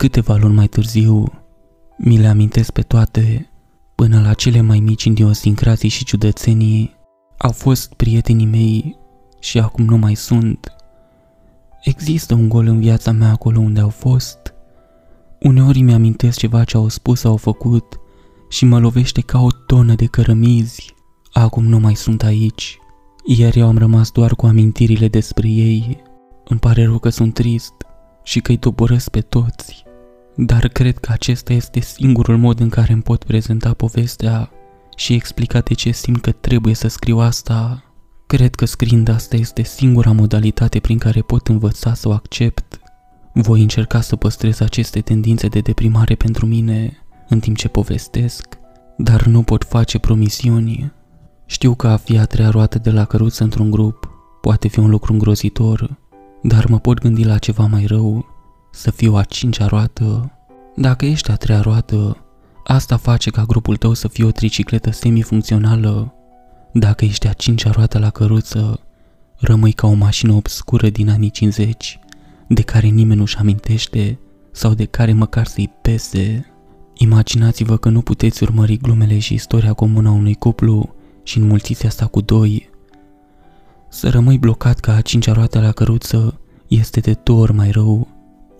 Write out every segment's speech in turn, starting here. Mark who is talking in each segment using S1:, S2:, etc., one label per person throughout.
S1: Câteva luni mai târziu, mi le amintesc pe toate, până la cele mai mici idiosincrazii și ciudățenii, au fost prietenii mei și acum nu mai sunt. Există un gol în viața mea acolo unde au fost. Uneori mi-amintesc ceva ce au spus sau au făcut și mă lovește ca o tonă de cărămizi. Acum nu mai sunt aici, iar eu am rămas doar cu amintirile despre ei. Îmi pare rău că sunt trist și că îi doborăsc pe toți, dar cred că acesta este singurul mod în care îmi pot prezenta povestea și explica de ce simt că trebuie să scriu asta. Cred că scriind asta este singura modalitate prin care pot învăța să o accept. Voi încerca să păstrez aceste tendințe de deprimare pentru mine în timp ce povestesc, dar nu pot face promisiuni. Știu că a fi a treia roată de la căruță într-un grup poate fi un lucru îngrozitor, dar mă pot gândi la ceva mai rău, să fiu a cincea roată. Dacă ești a treia roată, asta face ca grupul tău să fie o tricicletă semifuncțională. Dacă ești a cincea roată la căruță, rămâi ca o mașină obscură din anii 50, de care nimeni nu-și amintește sau de care măcar să-i pese. Imaginați-vă că nu puteți urmări glumele și istoria comună a unui cuplu și înmulțiți asta cu doi. Să rămâi blocat ca a cincea roată la căruță este de două ori mai rău.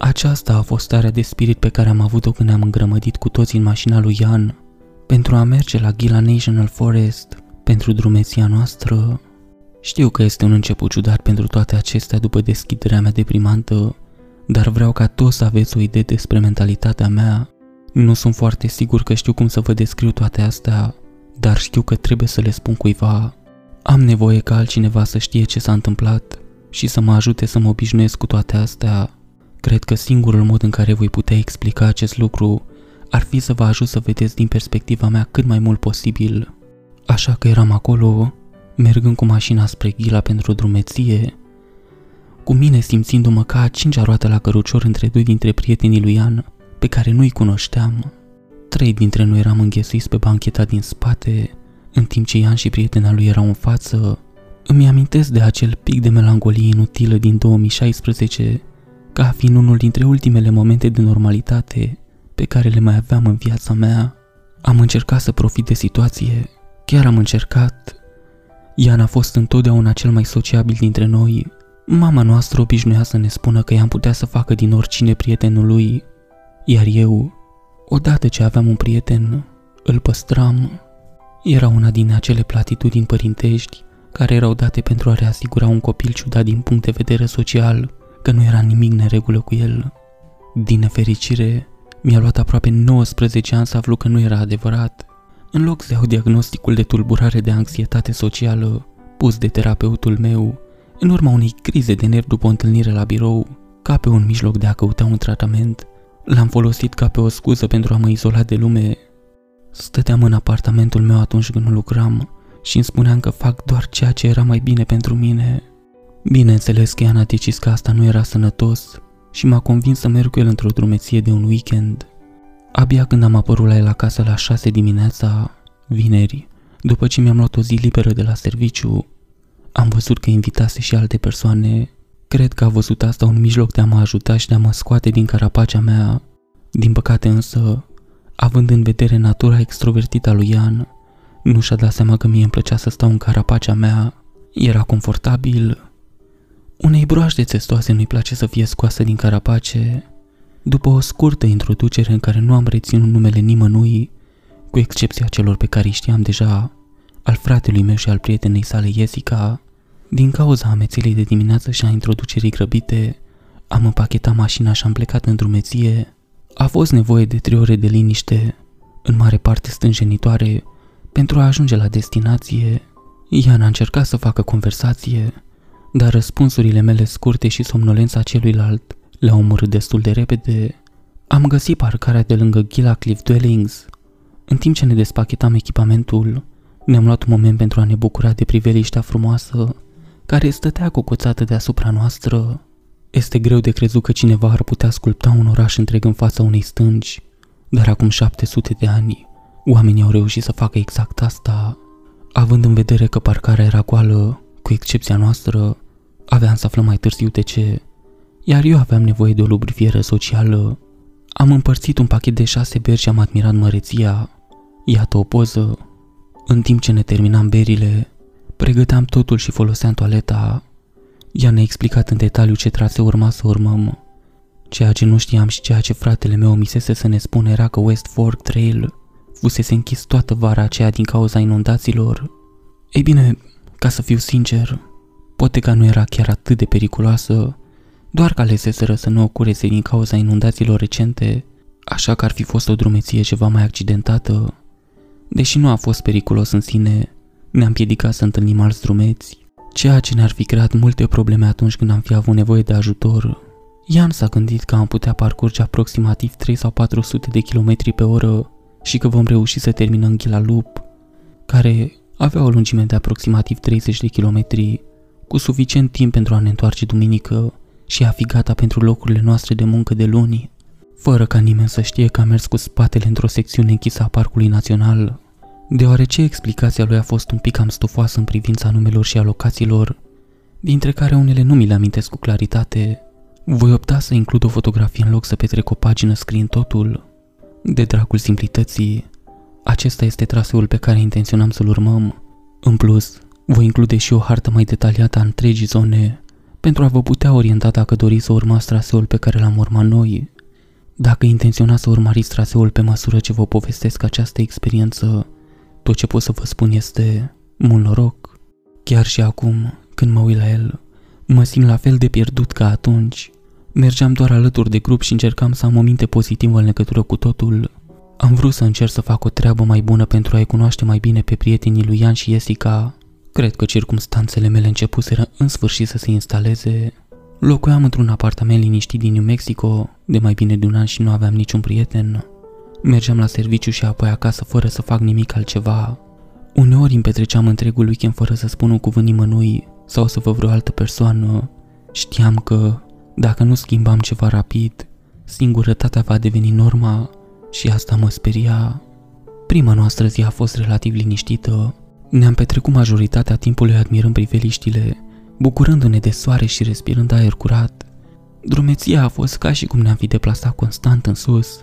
S1: Aceasta a fost starea de spirit pe care am avut-o când ne-am îngrămădit cu toții în mașina lui Ian pentru a merge la Gila National Forest pentru drumeția noastră. Știu că este un început ciudat pentru toate acestea după deschiderea mea deprimantă, dar vreau ca toți să aveți o idee despre mentalitatea mea. Nu sunt foarte sigur că știu cum să vă descriu toate astea, dar știu că trebuie să le spun cuiva. Am nevoie ca altcineva să știe ce s-a întâmplat și să mă ajute să mă obișnuiesc cu toate astea. Cred că singurul mod în care voi putea explica acest lucru ar fi să vă ajut să vedeți din perspectiva mea cât mai mult posibil. Așa că eram acolo, mergând cu mașina spre Ghila pentru o drumeție, cu mine simțindu-mă ca a cincea roată la cărucior între doi dintre prietenii lui Ian, pe care nu-i cunoșteam. Trei dintre noi eram înghesuiți pe bancheta din spate, în timp ce Ian și prietena lui erau în față. Îmi amintesc de acel pic de melancolie inutilă din 2016, ca fiind unul dintre ultimele momente de normalitate pe care le mai aveam în viața mea. Am încercat să profit de situație, chiar am încercat. Ian a fost întotdeauna cel mai sociabil dintre noi. Mama noastră obișnuia să ne spună că i-am putea să facă din oricine prietenul lui, iar eu Odată ce aveam un prieten, îl păstram. Era una din acele platitudini părintești care erau date pentru a reasigura un copil ciudat din punct de vedere social că nu era nimic neregulă cu el. Din nefericire, mi-a luat aproape 19 ani să aflu că nu era adevărat. În loc să iau diagnosticul de tulburare de anxietate socială pus de terapeutul meu, în urma unei crize de nervi după o întâlnire la birou, ca pe un mijloc de a căuta un tratament, L-am folosit ca pe o scuză pentru a mă izola de lume. Stăteam în apartamentul meu atunci când nu lucram și îmi spuneam că fac doar ceea ce era mai bine pentru mine. Bineînțeles că Ian a decis că asta nu era sănătos și m-a convins să merg cu el într-o drumeție de un weekend. Abia când am apărut la el acasă la 6 dimineața, vineri, după ce mi-am luat o zi liberă de la serviciu, am văzut că invitase și alte persoane Cred că a văzut asta un mijloc de a mă ajuta și de a mă scoate din carapacea mea. Din păcate însă, având în vedere natura extrovertită a lui Ian, nu și-a dat seama că mie îmi plăcea să stau în carapacea mea. Era confortabil. Unei broaște testoase nu-i place să fie scoasă din carapace. După o scurtă introducere în care nu am reținut numele nimănui, cu excepția celor pe care îi știam deja, al fratelui meu și al prietenei sale Jessica, din cauza amețelei de dimineață și a introducerii grăbite, am împachetat mașina și am plecat în drumeție. A fost nevoie de trei ore de liniște, în mare parte stânjenitoare, pentru a ajunge la destinație. Ian a încercat să facă conversație, dar răspunsurile mele scurte și somnolența celuilalt le-au omorât destul de repede. Am găsit parcarea de lângă Gila Cliff Dwellings. În timp ce ne despachetam echipamentul, ne-am luat un moment pentru a ne bucura de priveliștea frumoasă care stătea cocoțată deasupra noastră. Este greu de crezut că cineva ar putea sculpta un oraș întreg în fața unei stângi, dar acum 700 de ani, oamenii au reușit să facă exact asta. Având în vedere că parcarea era goală, cu excepția noastră, aveam să aflăm mai târziu de ce, iar eu aveam nevoie de o lubrifieră socială. Am împărțit un pachet de șase beri și am admirat măreția. Iată o poză. În timp ce ne terminam berile, pregăteam totul și foloseam toaleta. Ea ne-a explicat în detaliu ce trase urma să urmăm. Ceea ce nu știam și ceea ce fratele meu misese să ne spună era că West Fork Trail fusese închis toată vara aceea din cauza inundațiilor. Ei bine, ca să fiu sincer, poate că nu era chiar atât de periculoasă, doar că aleseseră să nu ocureze din cauza inundațiilor recente, așa că ar fi fost o drumeție ceva mai accidentată. Deși nu a fost periculos în sine, ne-am împiedicat să întâlnim alți drumeți, ceea ce ne-ar fi creat multe probleme atunci când am fi avut nevoie de ajutor. Ian s-a gândit că am putea parcurge aproximativ 3 sau 400 de km pe oră și că vom reuși să terminăm Ghila Loop, care avea o lungime de aproximativ 30 de kilometri, cu suficient timp pentru a ne întoarce duminică și a fi gata pentru locurile noastre de muncă de luni, fără ca nimeni să știe că am mers cu spatele într-o secțiune închisă a Parcului Național. Deoarece explicația lui a fost un pic cam stufoasă în privința numelor și alocațiilor, dintre care unele nu mi le amintesc cu claritate, voi opta să includ o fotografie în loc să petrec o pagină scriind totul. De dragul simplității, acesta este traseul pe care intenționam să-l urmăm. În plus, voi include și o hartă mai detaliată a întregii zone, pentru a vă putea orienta dacă doriți să urmați traseul pe care l-am urmat noi. Dacă intenționați să urmăriți traseul pe măsură ce vă povestesc această experiență, tot ce pot să vă spun este mult noroc. Chiar și acum, când mă uit la el, mă simt la fel de pierdut ca atunci. Mergeam doar alături de grup și încercam să am o minte pozitivă în legătură cu totul. Am vrut să încerc să fac o treabă mai bună pentru a-i cunoaște mai bine pe prietenii lui Ian și Jessica. Cred că circumstanțele mele începuseră în sfârșit să se instaleze. Locuiam într-un apartament liniștit din New Mexico de mai bine de un an și nu aveam niciun prieten. Mergeam la serviciu și apoi acasă fără să fac nimic altceva. Uneori îmi petreceam întregul weekend fără să spun un cuvânt nimănui sau să vă vreo altă persoană. Știam că dacă nu schimbam ceva rapid, singurătatea va deveni norma și asta mă speria. Prima noastră zi a fost relativ liniștită. Ne-am petrecut majoritatea timpului admirând priveliștile, bucurându-ne de soare și respirând aer curat. Drumeția a fost ca și cum ne-am fi deplasat constant în sus.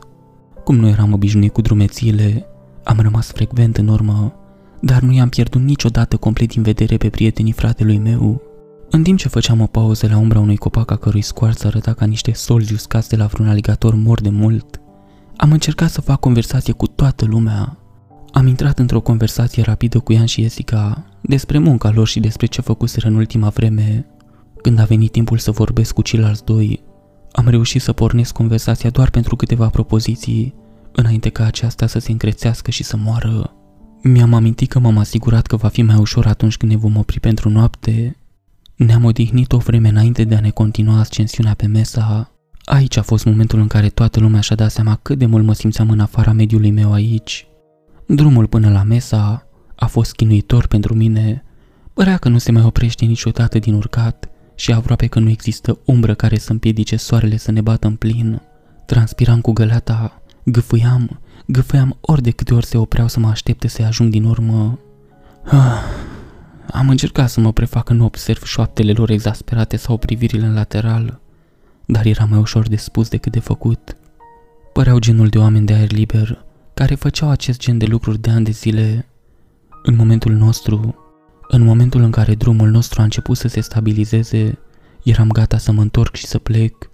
S1: Cum nu eram obișnuit cu drumețiile, am rămas frecvent în urmă, dar nu i-am pierdut niciodată complet din vedere pe prietenii fratelui meu. În timp ce făceam o pauză la umbra unui copac a cărui scoarță arăta ca niște solzi uscați de la vreun aligator mor de mult, am încercat să fac conversație cu toată lumea. Am intrat într-o conversație rapidă cu Ian și Jessica despre munca lor și despre ce făcuseră în ultima vreme. Când a venit timpul să vorbesc cu ceilalți doi, am reușit să pornesc conversația doar pentru câteva propoziții, înainte ca aceasta să se încrețească și să moară. Mi-am amintit că m-am asigurat că va fi mai ușor atunci când ne vom opri pentru noapte. Ne-am odihnit o vreme înainte de a ne continua ascensiunea pe mesa. Aici a fost momentul în care toată lumea și-a dat seama cât de mult mă simțeam în afara mediului meu aici. Drumul până la mesa a fost chinuitor pentru mine. Părea că nu se mai oprește niciodată din urcat și aproape că nu există umbră care să împiedice soarele să ne bată în plin. Transpiram cu găleata, gâfâiam, gâfâiam ori de câte ori se opreau să mă aștepte să ajung din urmă. Ah, am încercat să mă prefac că nu observ șoaptele lor exasperate sau privirile în lateral, dar era mai ușor de spus decât de făcut. Păreau genul de oameni de aer liber, care făceau acest gen de lucruri de ani de zile. În momentul nostru, în momentul în care drumul nostru a început să se stabilizeze, eram gata să mă întorc și să plec.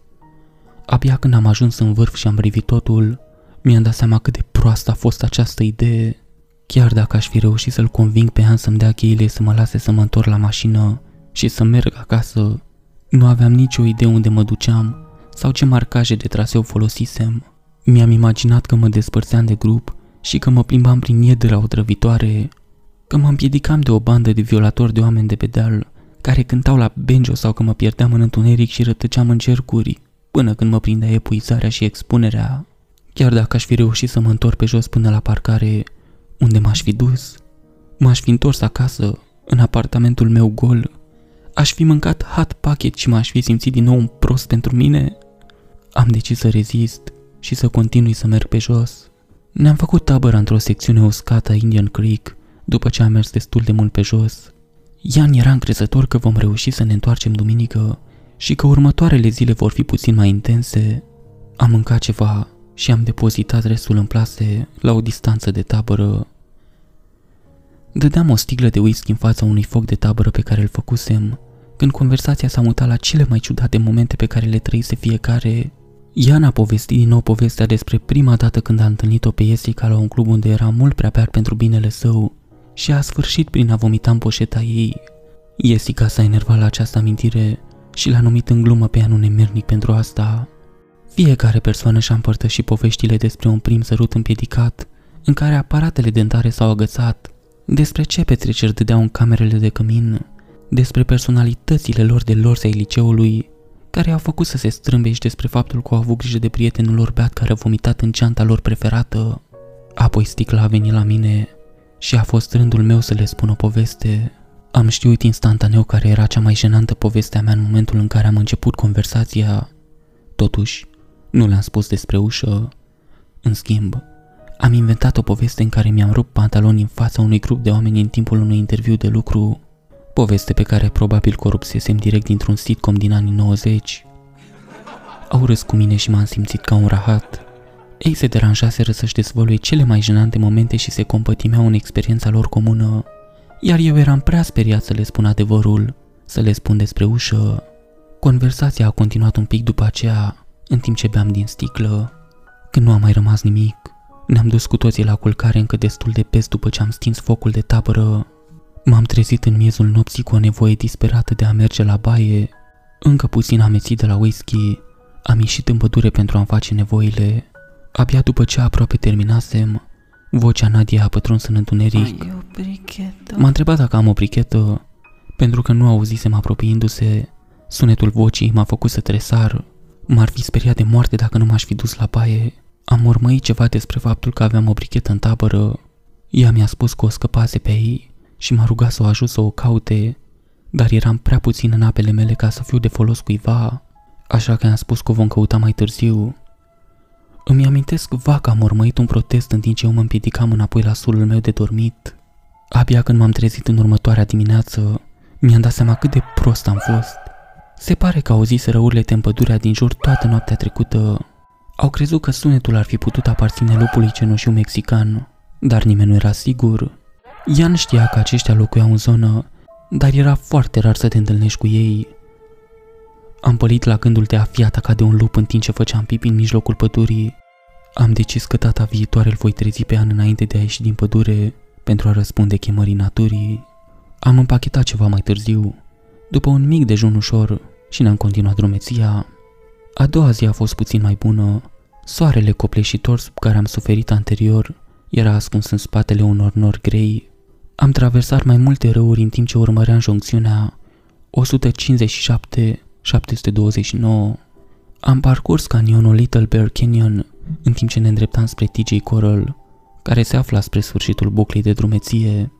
S1: Abia când am ajuns în vârf și am privit totul, mi-am dat seama cât de proastă a fost această idee. Chiar dacă aș fi reușit să-l conving pe An să-mi dea cheile să mă lase să mă întorc la mașină și să merg acasă, nu aveam nicio idee unde mă duceam sau ce marcaje de traseu folosisem. Mi-am imaginat că mă despărțeam de grup și că mă plimbam prin iedera otrăvitoare, că mă împiedicam de o bandă de violatori de oameni de pe deal care cântau la banjo sau că mă pierdeam în întuneric și rătăceam în cercuri până când mă prindea epuizarea și expunerea. Chiar dacă aș fi reușit să mă întorc pe jos până la parcare, unde m-aș fi dus? M-aș fi întors acasă, în apartamentul meu gol. Aș fi mâncat hot packet și m-aș fi simțit din nou un prost pentru mine? Am decis să rezist și să continui să merg pe jos. Ne-am făcut tabără într-o secțiune uscată a Indian Creek, după ce am mers destul de mult pe jos. Ian era încrezător că vom reuși să ne întoarcem duminică și că următoarele zile vor fi puțin mai intense. Am mâncat ceva și am depozitat restul în plase la o distanță de tabără. Dădeam o sticlă de whisky în fața unui foc de tabără pe care îl făcusem, când conversația s-a mutat la cele mai ciudate momente pe care le trăise fiecare. Ian a povestit din nou povestea despre prima dată când a întâlnit-o pe Jessica la un club unde era mult prea beat pentru binele său și a sfârșit prin a vomita în poșeta ei. Jessica s-a enervat la această amintire și l-a numit în glumă pe anul nemernic pentru asta. Fiecare persoană și-a împărtășit poveștile despre un prim sărut împiedicat, în care aparatele dentare s-au agățat, despre ce petreceri dădeau în camerele de cămin, despre personalitățile lor de lor ai liceului, care au făcut să se strâmbe și despre faptul că au avut grijă de prietenul lor beat care a vomitat în ceanta lor preferată. Apoi sticla a venit la mine și a fost rândul meu să le spun o poveste. Am știut instantaneu care era cea mai jenantă povestea mea în momentul în care am început conversația. Totuși, nu le-am spus despre ușă. În schimb, am inventat o poveste în care mi-am rupt pantaloni în fața unui grup de oameni în timpul unui interviu de lucru. Poveste pe care probabil corupsesem direct dintr-un sitcom din anii 90. Au râs cu mine și m-am simțit ca un rahat. Ei se deranjaseră să-și dezvăluie cele mai jenante momente și se compătimeau în experiența lor comună, iar eu eram prea speriat să le spun adevărul, să le spun despre ușă. Conversația a continuat un pic după aceea, în timp ce beam din sticlă. Când nu a mai rămas nimic, ne-am dus cu toții la culcare încă destul de pes după ce am stins focul de tabără. M-am trezit în miezul nopții cu o nevoie disperată de a merge la baie. Încă puțin amețit de la whisky, am ieșit în pădure pentru a-mi face nevoile. Abia după ce aproape terminasem, vocea Nadia a pătruns în întuneric. M-a întrebat dacă am o brichetă, pentru că nu auzisem apropiindu-se. Sunetul vocii m-a făcut să tresar. M-ar fi speriat de moarte dacă nu m-aș fi dus la baie. Am urmăit ceva despre faptul că aveam o brichetă în tabără. Ea mi-a spus că o scăpase pe ei și m-a rugat să o ajut să o caute, dar eram prea puțin în apele mele ca să fiu de folos cuiva, așa că am spus că o vom căuta mai târziu. Îmi amintesc vag că am urmărit un protest în timp ce eu mă împiedicam înapoi la sulul meu de dormit. Abia când m-am trezit în următoarea dimineață, mi-am dat seama cât de prost am fost. Se pare că auziseră urlete în pădurea din jur toată noaptea trecută. Au crezut că sunetul ar fi putut aparține lupului cenușiu mexican, dar nimeni nu era sigur. Ian știa că aceștia locuiau în zonă, dar era foarte rar să te întâlnești cu ei. Am pălit la gândul de a fi atacat de un lup în timp ce făceam pipi în mijlocul pădurii. Am decis că data viitoare îl voi trezi pe an înainte de a ieși din pădure pentru a răspunde chemării naturii. Am împachetat ceva mai târziu, după un mic dejun ușor și ne-am continuat drumeția. A doua zi a fost puțin mai bună. Soarele copleșitor sub care am suferit anterior era ascuns în spatele unor nori grei. Am traversat mai multe râuri în timp ce urmăream joncțiunea 157 729. Am parcurs canionul Little Bear Canyon în timp ce ne îndreptam spre TJ Coral, care se afla spre sfârșitul buclei de drumeție.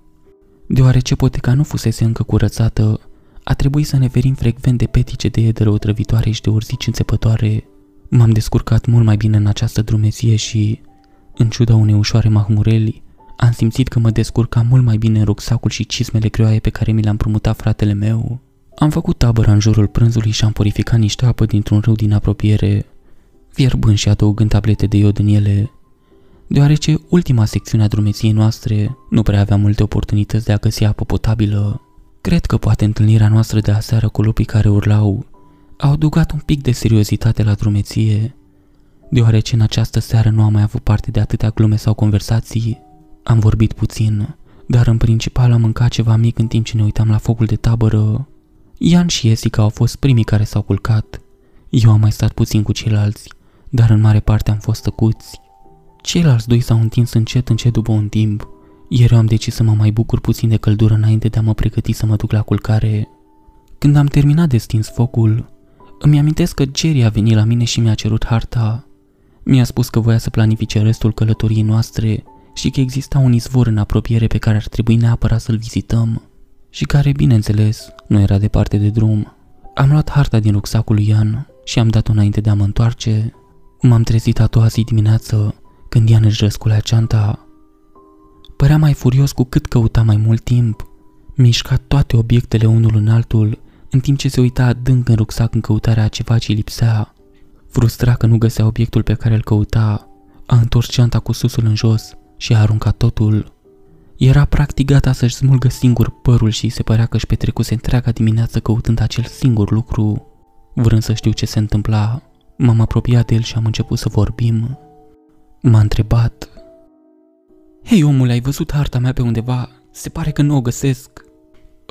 S1: Deoarece poteca nu fusese încă curățată, a trebuit să ne ferim frecvent de petice de edere otrăvitoare și de urzici înțepătoare. M-am descurcat mult mai bine în această drumeție și, în ciuda unei ușoare mahmureli, am simțit că mă descurca mult mai bine în rucsacul și cismele creoaie pe care mi le-am promutat fratele meu. Am făcut tabără în jurul prânzului și am purificat niște apă dintr-un râu din apropiere, fierbând și adăugând tablete de iod în ele, deoarece ultima secțiune a drumeției noastre nu prea avea multe oportunități de a găsi apă potabilă. Cred că poate întâlnirea noastră de aseară cu lupii care urlau au adăugat un pic de seriozitate la drumeție, deoarece în această seară nu am mai avut parte de atâtea glume sau conversații. Am vorbit puțin, dar în principal am mâncat ceva mic în timp ce ne uitam la focul de tabără. Ian și Jessica au fost primii care s-au culcat. Eu am mai stat puțin cu ceilalți, dar în mare parte am fost tăcuți. Ceilalți doi s-au întins încet încet după un timp, iar eu am decis să mă mai bucur puțin de căldură înainte de a mă pregăti să mă duc la culcare. Când am terminat de stins focul, îmi amintesc că Jerry a venit la mine și mi-a cerut harta. Mi-a spus că voia să planifice restul călătoriei noastre și că exista un izvor în apropiere pe care ar trebui neapărat să-l vizităm și care, bineînțeles, nu era departe de drum. Am luat harta din rucsacul lui Ian și am dat-o înainte de a mă întoarce. M-am trezit a doua zi dimineață când Ian își răsculea ceanta. Părea mai furios cu cât căuta mai mult timp. Mișca toate obiectele unul în altul, în timp ce se uita adânc în rucsac în căutarea a ceva ce lipsea. Frustrat că nu găsea obiectul pe care îl căuta, a întors ceanta cu susul în jos și a aruncat totul. Era practic gata să-și smulgă singur părul și se părea că își petrecuse întreaga dimineață căutând acel singur lucru. Vrând să știu ce se întâmpla, m-am apropiat de el și am început să vorbim. M-a întrebat. Hei omule, ai văzut harta mea pe undeva? Se pare că nu o găsesc.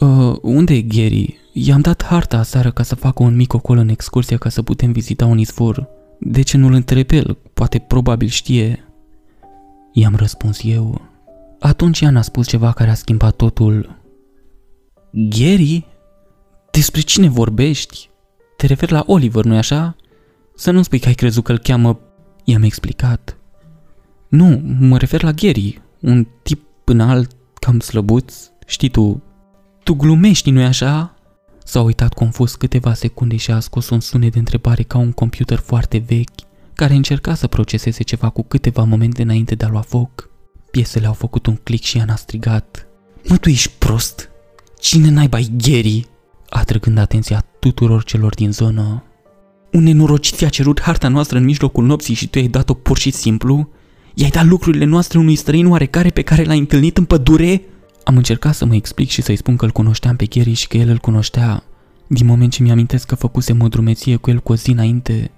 S1: Uh, unde e Gary? I-am dat harta aseară ca să facă un mic ocol în excursie ca să putem vizita un izvor. De ce nu-l întreb el? Poate probabil știe. I-am răspuns eu. Atunci Ian a spus ceva care a schimbat totul. Gary? Despre cine vorbești? Te referi la Oliver, nu-i așa? Să nu spui că ai crezut că îl cheamă... I-am explicat. Nu, mă refer la Gary, un tip înalt, cam slăbuț, știi tu. Tu glumești, nu-i așa? S-a uitat confuz câteva secunde și a scos un sunet de întrebare ca un computer foarte vechi, care încerca să proceseze ceva cu câteva momente înainte de a lua foc. Piesele au făcut un click și Ian a strigat. Mă, tu ești prost? Cine naiba e Gary? Atrăgând atenția tuturor celor din zonă. Un nenorocit ți-a cerut harta noastră în mijlocul nopții și tu ai dat-o pur și simplu? I-ai dat lucrurile noastre unui străin oarecare pe care l-ai întâlnit în pădure? Am încercat să mă explic și să-i spun că îl cunoșteam pe Gary și că el îl cunoștea, din moment ce mi-amintesc că făcusem o drumeție cu el cu o zi înainte,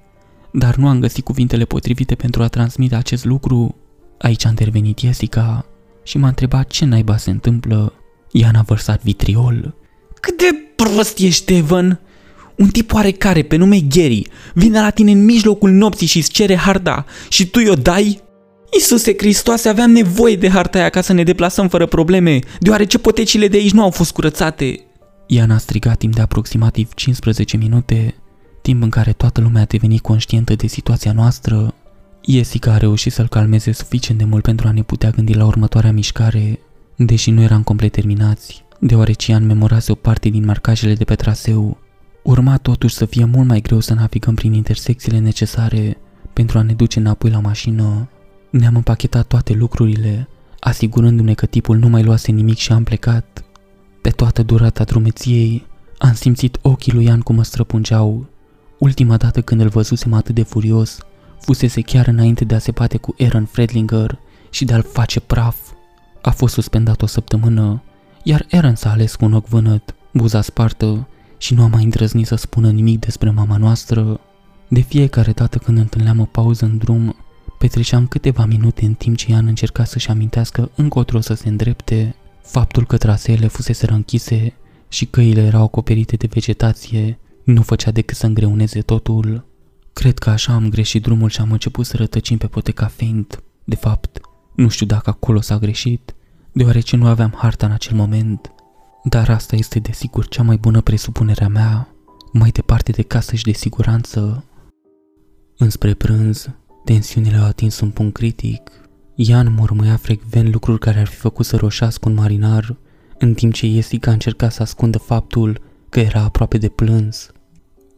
S1: dar nu am găsit cuvintele potrivite pentru a transmite acest lucru. Aici a intervenit Jessica și m-a întrebat ce naiba se întâmplă. Ea n-a vărsat vitriol. Cât de prost ești, Evan! Un tip oarecare pe nume Gary vine la tine în mijlocul nopții și îți cere harda și tu i-o dai? Iisuse Hristoase, aveam nevoie de harta aia ca să ne deplasăm fără probleme, deoarece potecile de aici nu au fost curățate. Ian a strigat timp de aproximativ 15 minute, timp în care toată lumea a devenit conștientă de situația noastră. Jessica a reușit să-l calmeze suficient de mult pentru a ne putea gândi la următoarea mișcare, deși nu eram complet terminați, deoarece Ian memorase o parte din marcajele de pe traseu. Urma totuși să fie mult mai greu să navigăm prin intersecțiile necesare pentru a ne duce înapoi la mașină. Ne-am împachetat toate lucrurile, asigurându-ne că tipul nu mai luase nimic și am plecat. Pe toată durata drumeției, am simțit ochii lui Ian cum mă străpungeau. Ultima dată când îl văzusem atât de furios, fusese chiar înainte de a se bate cu Aaron Fredlinger și de a-l face praf. A fost suspendat o săptămână, iar Aaron s-a ales cu un ochi vânăt, buza spartă și nu a mai îndrăznit să spună nimic despre mama noastră. De fiecare dată când întâlneam o pauză în drum, Petreceam câteva minute în timp ce Ian încerca să-și amintească încotro să se îndrepte. Faptul că traseele fusese închise și căile erau acoperite de vegetație nu făcea decât să îngreuneze totul. Cred că așa am greșit drumul și am început să rătăcim pe poteca fiind. De fapt, nu știu dacă acolo s-a greșit, deoarece nu aveam harta în acel moment. Dar asta este desigur cea mai bună presupunerea mea, mai departe de casă și de siguranță. Înspre prânz, Tensiunile au atins un punct critic. Ian mormăia frecvent lucruri care ar fi făcut să roșească un marinar, în timp ce Jessica încerca să ascundă faptul că era aproape de plâns.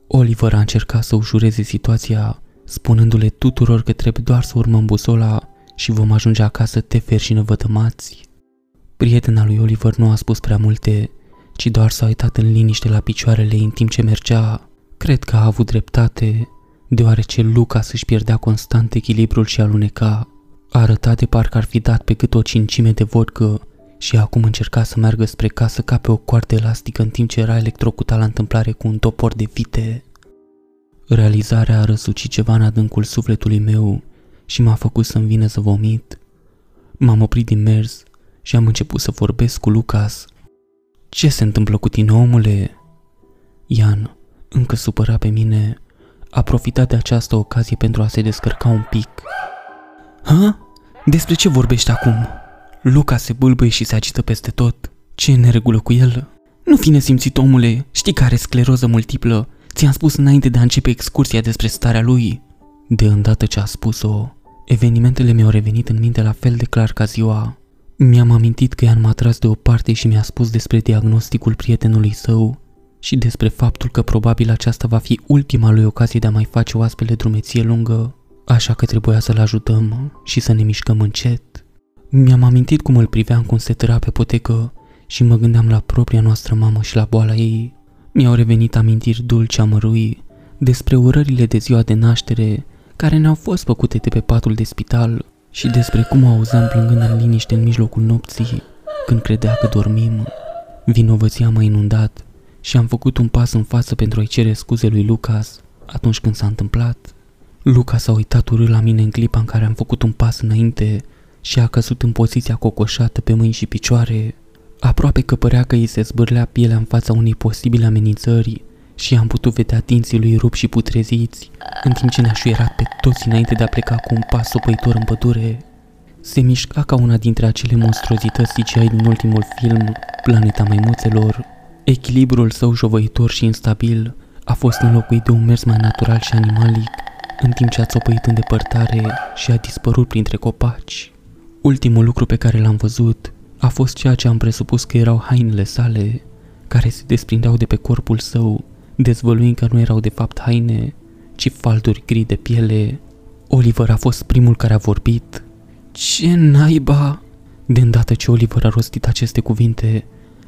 S1: Oliver a încercat să ușureze situația, spunându-le tuturor că trebuie doar să urmăm busola și vom ajunge acasă teferi și nevătămați. Prietena lui Oliver nu a spus prea multe, ci doar s-a uitat în liniște la picioarele în timp ce mergea. Cred că a avut dreptate deoarece Lucas își pierdea constant echilibrul și aluneca. Arăta de parcă ar fi dat pe cât o cincime de vodcă și acum încerca să meargă spre casă ca pe o coardă elastică în timp ce era electrocutat la întâmplare cu un topor de vite. Realizarea a răsucit ceva în adâncul sufletului meu și m-a făcut să-mi vină să vomit. M-am oprit din mers și am început să vorbesc cu Lucas. Ce se întâmplă cu tine, omule? Ian, încă supăra pe mine, a profitat de această ocazie pentru a se descărca un pic. Ha? Despre ce vorbești acum? Luca se bâlbâie și se agită peste tot. Ce e neregulă cu el? Nu fi nesimțit, omule, știi că are scleroză multiplă. Ți-am spus înainte de a începe excursia despre starea lui. De îndată ce a spus-o, evenimentele mi-au revenit în minte la fel de clar ca ziua. Mi-am amintit că i-am atras de o parte și mi-a spus despre diagnosticul prietenului său și despre faptul că probabil aceasta va fi ultima lui ocazie de a mai face o astfel de drumeție lungă, așa că trebuia să-l ajutăm și să ne mișcăm încet. Mi-am amintit cum îl priveam cum se tăra pe potecă și mă gândeam la propria noastră mamă și la boala ei. Mi-au revenit amintiri dulci amărui despre urările de ziua de naștere care ne-au fost făcute de pe patul de spital și despre cum o auzam plângând în liniște în mijlocul nopții când credea că dormim. Vinovăția m-a inundat și am făcut un pas în față pentru a-i cere scuze lui Lucas atunci când s-a întâmplat. Lucas a uitat urât la mine în clipa în care am făcut un pas înainte și a căzut în poziția cocoșată pe mâini și picioare, aproape că părea că îi se zbârlea pielea în fața unei posibile amenințări și am putut vedea dinții lui rup și putreziți, în timp ce ne-a șuierat pe toți înainte de a pleca cu un pas sopăitor în pădure. Se mișca ca una dintre acele monstruozități CGI din ultimul film, Planeta Maimuțelor. Echilibrul său jovăitor și instabil a fost înlocuit de un mers mai natural și animalic, în timp ce a țopăit în depărtare și a dispărut printre copaci. Ultimul lucru pe care l-am văzut a fost ceea ce am presupus că erau hainele sale, care se desprindeau de pe corpul său, dezvăluind că nu erau de fapt haine, ci falduri gri de piele. Oliver a fost primul care a vorbit. Ce naiba! De îndată ce Oliver a rostit aceste cuvinte,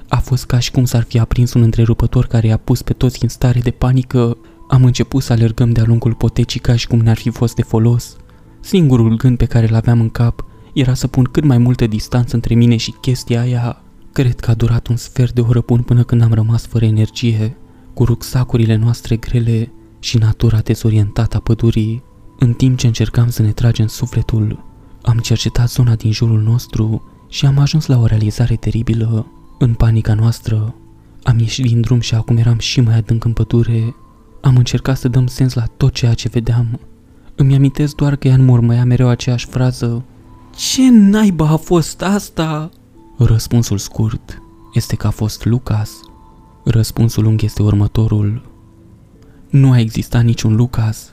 S1: a fost ca și cum s-ar fi aprins un întrerupător care i-a pus pe toți în stare de panică. Am început să alergăm de-a lungul potecii ca și cum ne-ar fi fost de folos. Singurul gând pe care l-aveam în cap era să pun cât mai multă distanță între mine și chestia aia. Cred că a durat un sfert de oră până până când am rămas fără energie, cu rucsacurile noastre grele și natura dezorientată a pădurii. În timp ce încercam să ne tragem sufletul, am cercetat zona din jurul nostru și am ajuns la o realizare teribilă. În panica noastră, am ieșit din drum și acum eram și mai adânc în pădure. Am încercat să dăm sens la tot ceea ce vedeam. Îmi amintesc doar că ea înmormăia mereu aceeași frază. Ce naiba a fost asta? Răspunsul scurt este că a fost Lucas. Răspunsul lung este următorul. Nu a existat niciun Lucas.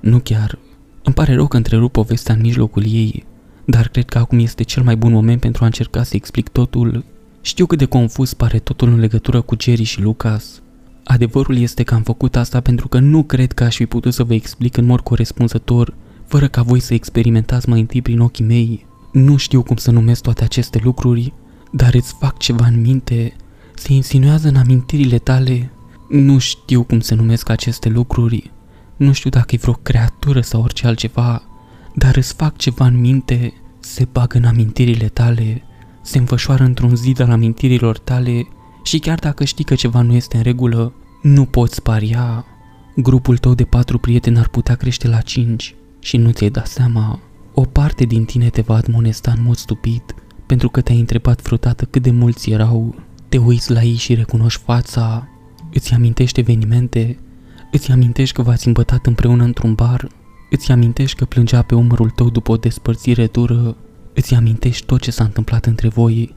S1: Nu chiar. Îmi pare rău că întrerup povestea în mijlocul ei, dar cred că acum este cel mai bun moment pentru a încerca să explic totul. Știu cât de confuz pare totul în legătură cu Jerry și Lucas. Adevărul este că am făcut asta pentru că nu cred că aș fi putut să vă explic în mod corespunzător, fără ca voi să experimentați mai întâi prin ochii mei. Nu știu cum să numesc toate aceste lucruri, dar îți fac ceva în minte, se insinuează în amintirile tale. Nu știu cum se numesc aceste lucruri, nu știu dacă e vreo creatură sau orice altceva, dar îți fac ceva în minte, se bagă în amintirile tale, se înfășoară într-un zid al amintirilor tale și chiar dacă știi că ceva nu este în regulă, nu poți paria. Grupul tău de patru prieteni ar putea crește la cinci și nu ți-ai dat seama. O parte din tine te va admonesta în mod stupid pentru că te-ai întrebat vreodată cât de mulți erau. Te uiți la ei și recunoști fața, îți amintești evenimente, îți amintești că v-ați îmbătat împreună într-un bar, îți amintești că plângea pe umărul tău după o despărțire dură, îți amintești tot ce s-a întâmplat între voi,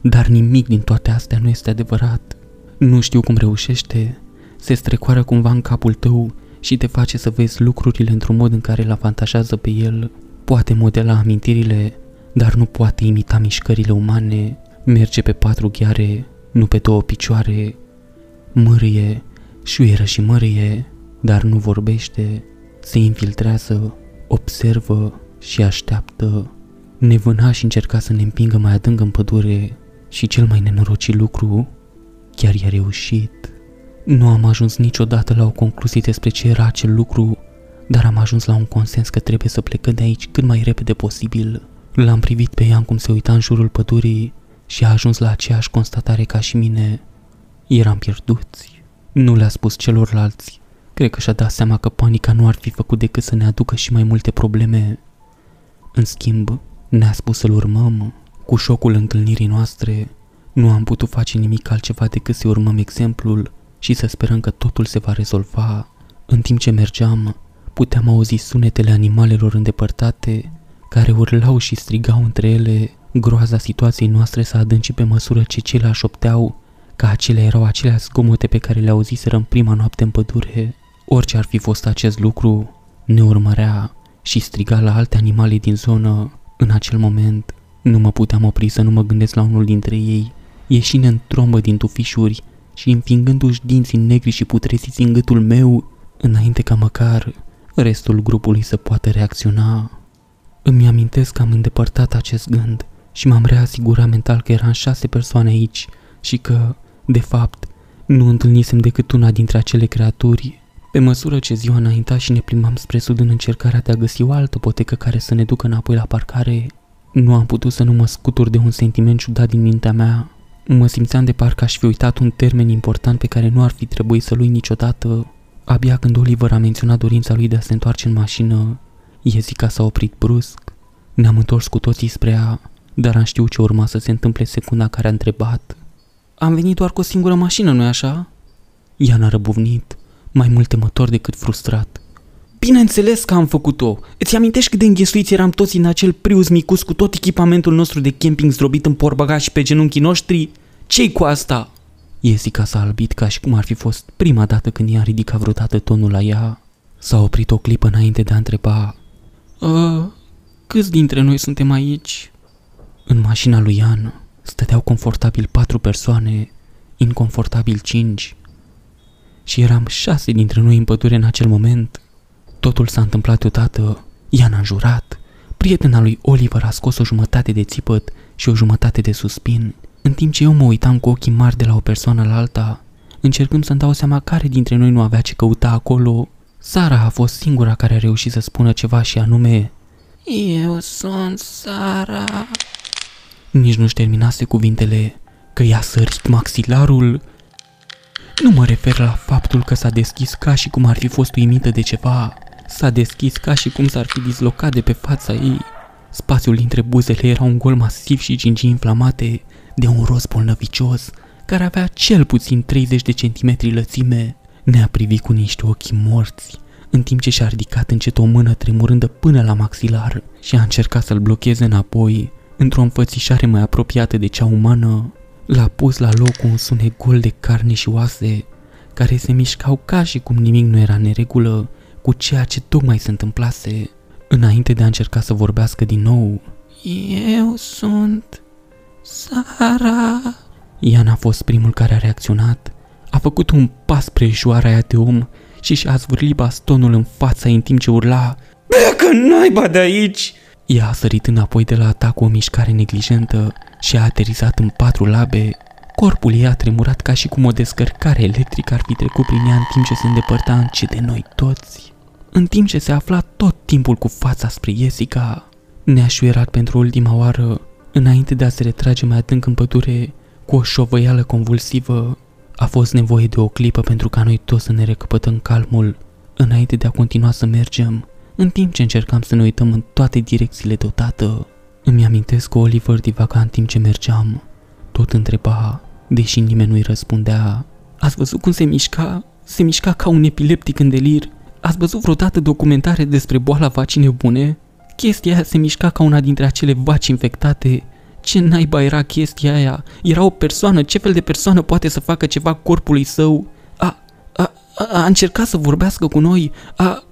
S1: dar nimic din toate astea nu este adevărat. Nu știu cum reușește, se strecoară cumva în capul tău și te face să vezi lucrurile într-un mod în care îl avantajează pe el. Poate modela amintirile, dar nu poate imita mișcările umane, merge pe patru ghiare, nu pe două picioare, mârie, șuieră și mărie, dar nu vorbește, se infiltrează, observă și așteaptă. Ne vâna și încerca să ne împingă mai adânc în pădure și cel mai nenorocit lucru chiar i-a reușit. Nu am ajuns niciodată la o concluzie despre ce era acel lucru, dar am ajuns la un consens că trebuie să plecăm de aici cât mai repede posibil. L-am privit pe Ian cum se uita în jurul pădurii și a ajuns la aceeași constatare ca și mine. Eram pierduți. Nu le-a spus celorlalți. Cred că și-a dat seama că panica nu ar fi făcut decât să ne aducă și mai multe probleme. În schimb, ne-a spus să-l urmăm. Cu șocul întâlnirii noastre, nu am putut face nimic altceva decât să urmăm exemplul și să sperăm că totul se va rezolva. În timp ce mergeam, puteam auzi sunetele animalelor îndepărtate, care urlau și strigau între ele. Groaza situației noastre s-a adâncit pe măsură ce cele șopteau că acelea erau aceleași zgomote pe care le auziseră în prima noapte în pădure. Orice ar fi fost acest lucru, ne urmărea și striga la alte animale din zonă. În acel moment, nu mă puteam opri să nu mă gândesc la unul dintre ei, ieșind în trombă din tufișuri și înfingându-și dinții negri și putreziți în gâtul meu, înainte ca măcar restul grupului să poată reacționa. Îmi amintesc că am îndepărtat acest gând și m-am reasigurat mental că eram șase persoane aici și că, de fapt, nu întâlnisem decât una dintre acele creaturi Pe măsură ce ziua înainta și ne plimbam spre sud în încercarea de a găsi o altă potecă care să ne ducă înapoi la parcare, nu am putut să nu mă scutur de un sentiment ciudat din mintea mea. Mă simțeam de parcă aș fi uitat un termen important pe care nu ar fi trebuit să-l uit niciodată. Abia când Oliver a menționat dorința lui de a se întoarce în mașină, Jessica s-a oprit brusc. Ne-am întors cu toții spre ea, dar am știut ce urma să se întâmple secunda care a întrebat. Am venit doar cu o singură mașină, nu-i așa? Ea n-a răbuvnit, mai mult temător decât frustrat. Bineînțeles că am făcut-o. Îți amintești cât de înghesuiți eram toți în acel Prius micus cu tot echipamentul nostru de camping zdrobit în porbagaj și pe genunchii noștri? ce cu asta? Jessica s-a albit ca și cum ar fi fost prima dată când i-a ridicat vreodată tonul la ea. S-a oprit o clipă înainte de a întreba uh, Câți dintre noi suntem aici? În mașina lui Ian stăteau confortabil patru persoane, inconfortabil cinci. Și eram șase dintre noi în pădure în acel moment. Totul s-a întâmplat deodată. Ian a jurat. Prietena lui Oliver a scos o jumătate de țipăt și o jumătate de suspin, în timp ce eu mă uitam cu ochii mari de la o persoană la alta, încercând să-mi dau seama care dintre noi nu avea ce căuta acolo. Sara a fost singura care a reușit să spună ceva și anume Eu sunt Sara. Nici nu-și terminase cuvintele că i-a sărit maxilarul. Nu mă refer la faptul că s-a deschis ca și cum ar fi fost uimită de ceva. S-a deschis ca și cum s-ar fi dislocat de pe fața ei. Spațiul dintre buzele era un gol masiv și gingii inflamate de un roz bolnăvicios care avea cel puțin 30 de centimetri lățime. Ne-a privit cu niște ochi morți, în timp ce și-a ridicat încet o mână tremurândă până la maxilar și a încercat să-l blocheze înapoi, într-o înfățișare mai apropiată de cea umană. L-a pus la loc un sunet gol de carne și oase, care se mișcau ca și cum nimic nu era neregulă cu ceea ce tocmai se întâmplase. Înainte de a încerca să vorbească din nou, Eu sunt Sara. Ian a fost primul care a reacționat. A făcut un pas spre joara aia de om și și-a zvârlit bastonul în fața în timp ce urla Pleacă naiba de aici! Ea a sărit înapoi de la atac cu o mișcare neglijentă și a aterizat în patru labe. Corpul ei a tremurat ca și cum o descărcare electrică ar fi trecut prin ea în timp ce se îndepărta încet de noi toți. În timp ce se afla tot timpul cu fața spre Jessica, ne-a șuierat pentru ultima oară, înainte de a se retrage mai adânc în pădure, cu o șovăială convulsivă. A fost nevoie de o clipă pentru ca noi toți să ne recăpătăm calmul, înainte de a continua să mergem, în timp ce încercam să ne uităm în toate direcțiile deodată. Îmi amintesc că Oliver divaga în timp ce mergeam. Tot întreba, deși nimeni nu-i răspundea. Ați văzut cum se mișca? Se mișca ca un epileptic în delir. Ați văzut vreodată documentare despre boala vacine bune? Chestia aia se mișca ca una dintre acele vaci infectate. Ce naiba era chestia aia? Era o persoană, ce fel de persoană poate să facă ceva corpului său? A, a, a, a încercat să vorbească cu noi, a...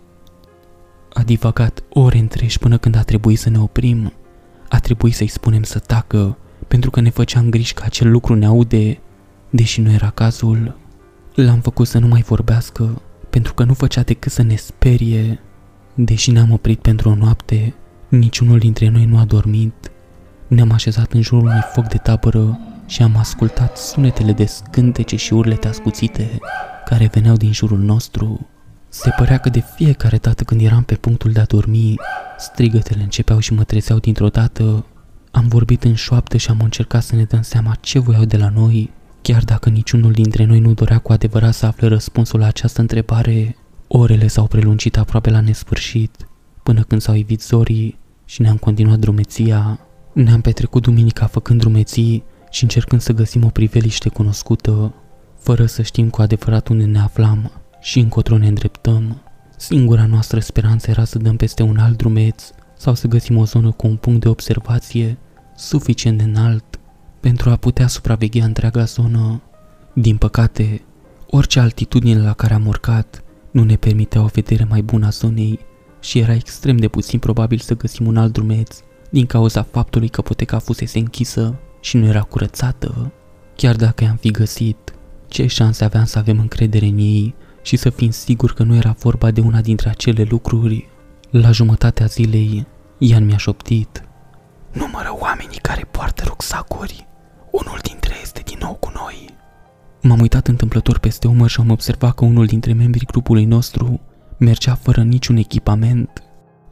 S1: A divagat ore întregi până când a trebuit să ne oprim. A trebuit să-i spunem să tacă, pentru că ne făceam griji că acel lucru ne aude, deși nu era cazul. L-am făcut să nu mai vorbească, pentru că nu făcea decât să ne sperie. Deși ne-am oprit pentru o noapte, niciunul dintre noi nu a dormit. Ne-am așezat în jurul unui foc de tabără și am ascultat sunetele de scântece și urlete ascuțite care veneau din jurul nostru. Se părea că de fiecare dată când eram pe punctul de a dormi, strigătele începeau și mă trezeau dintr-o dată. Am vorbit în șoaptă și am încercat să ne dăm seama ce voiau de la noi, chiar dacă niciunul dintre noi nu dorea cu adevărat să afle răspunsul la această întrebare. Orele s-au prelungit aproape la nesfârșit, până când s-au ivit zorii și ne-am continuat drumeția. Ne-am petrecut duminica făcând drumeții și încercând să găsim o priveliște cunoscută, fără să știm cu adevărat unde ne aflam și încotro ne îndreptăm. Singura noastră speranță era să dăm peste un alt drumeț sau să găsim o zonă cu un punct de observație suficient de înalt pentru a putea supraveghea întreaga zonă. Din păcate, orice altitudine la care am urcat nu ne permitea o vedere mai bună a zonei și era extrem de puțin probabil să găsim un alt drumeț din cauza faptului că poteca fusese închisă și nu era curățată. Chiar dacă i-am fi găsit, ce șanse aveam să avem încredere în ei și să fim siguri că nu era vorba de una dintre acele lucruri? La jumătatea zilei, Ian mi-a șoptit. Numără oamenii care poartă rucsacuri. Unul dintre ei este din nou cu noi. M-am uitat întâmplător peste umăr și am observat că unul dintre membrii grupului nostru mergea fără niciun echipament.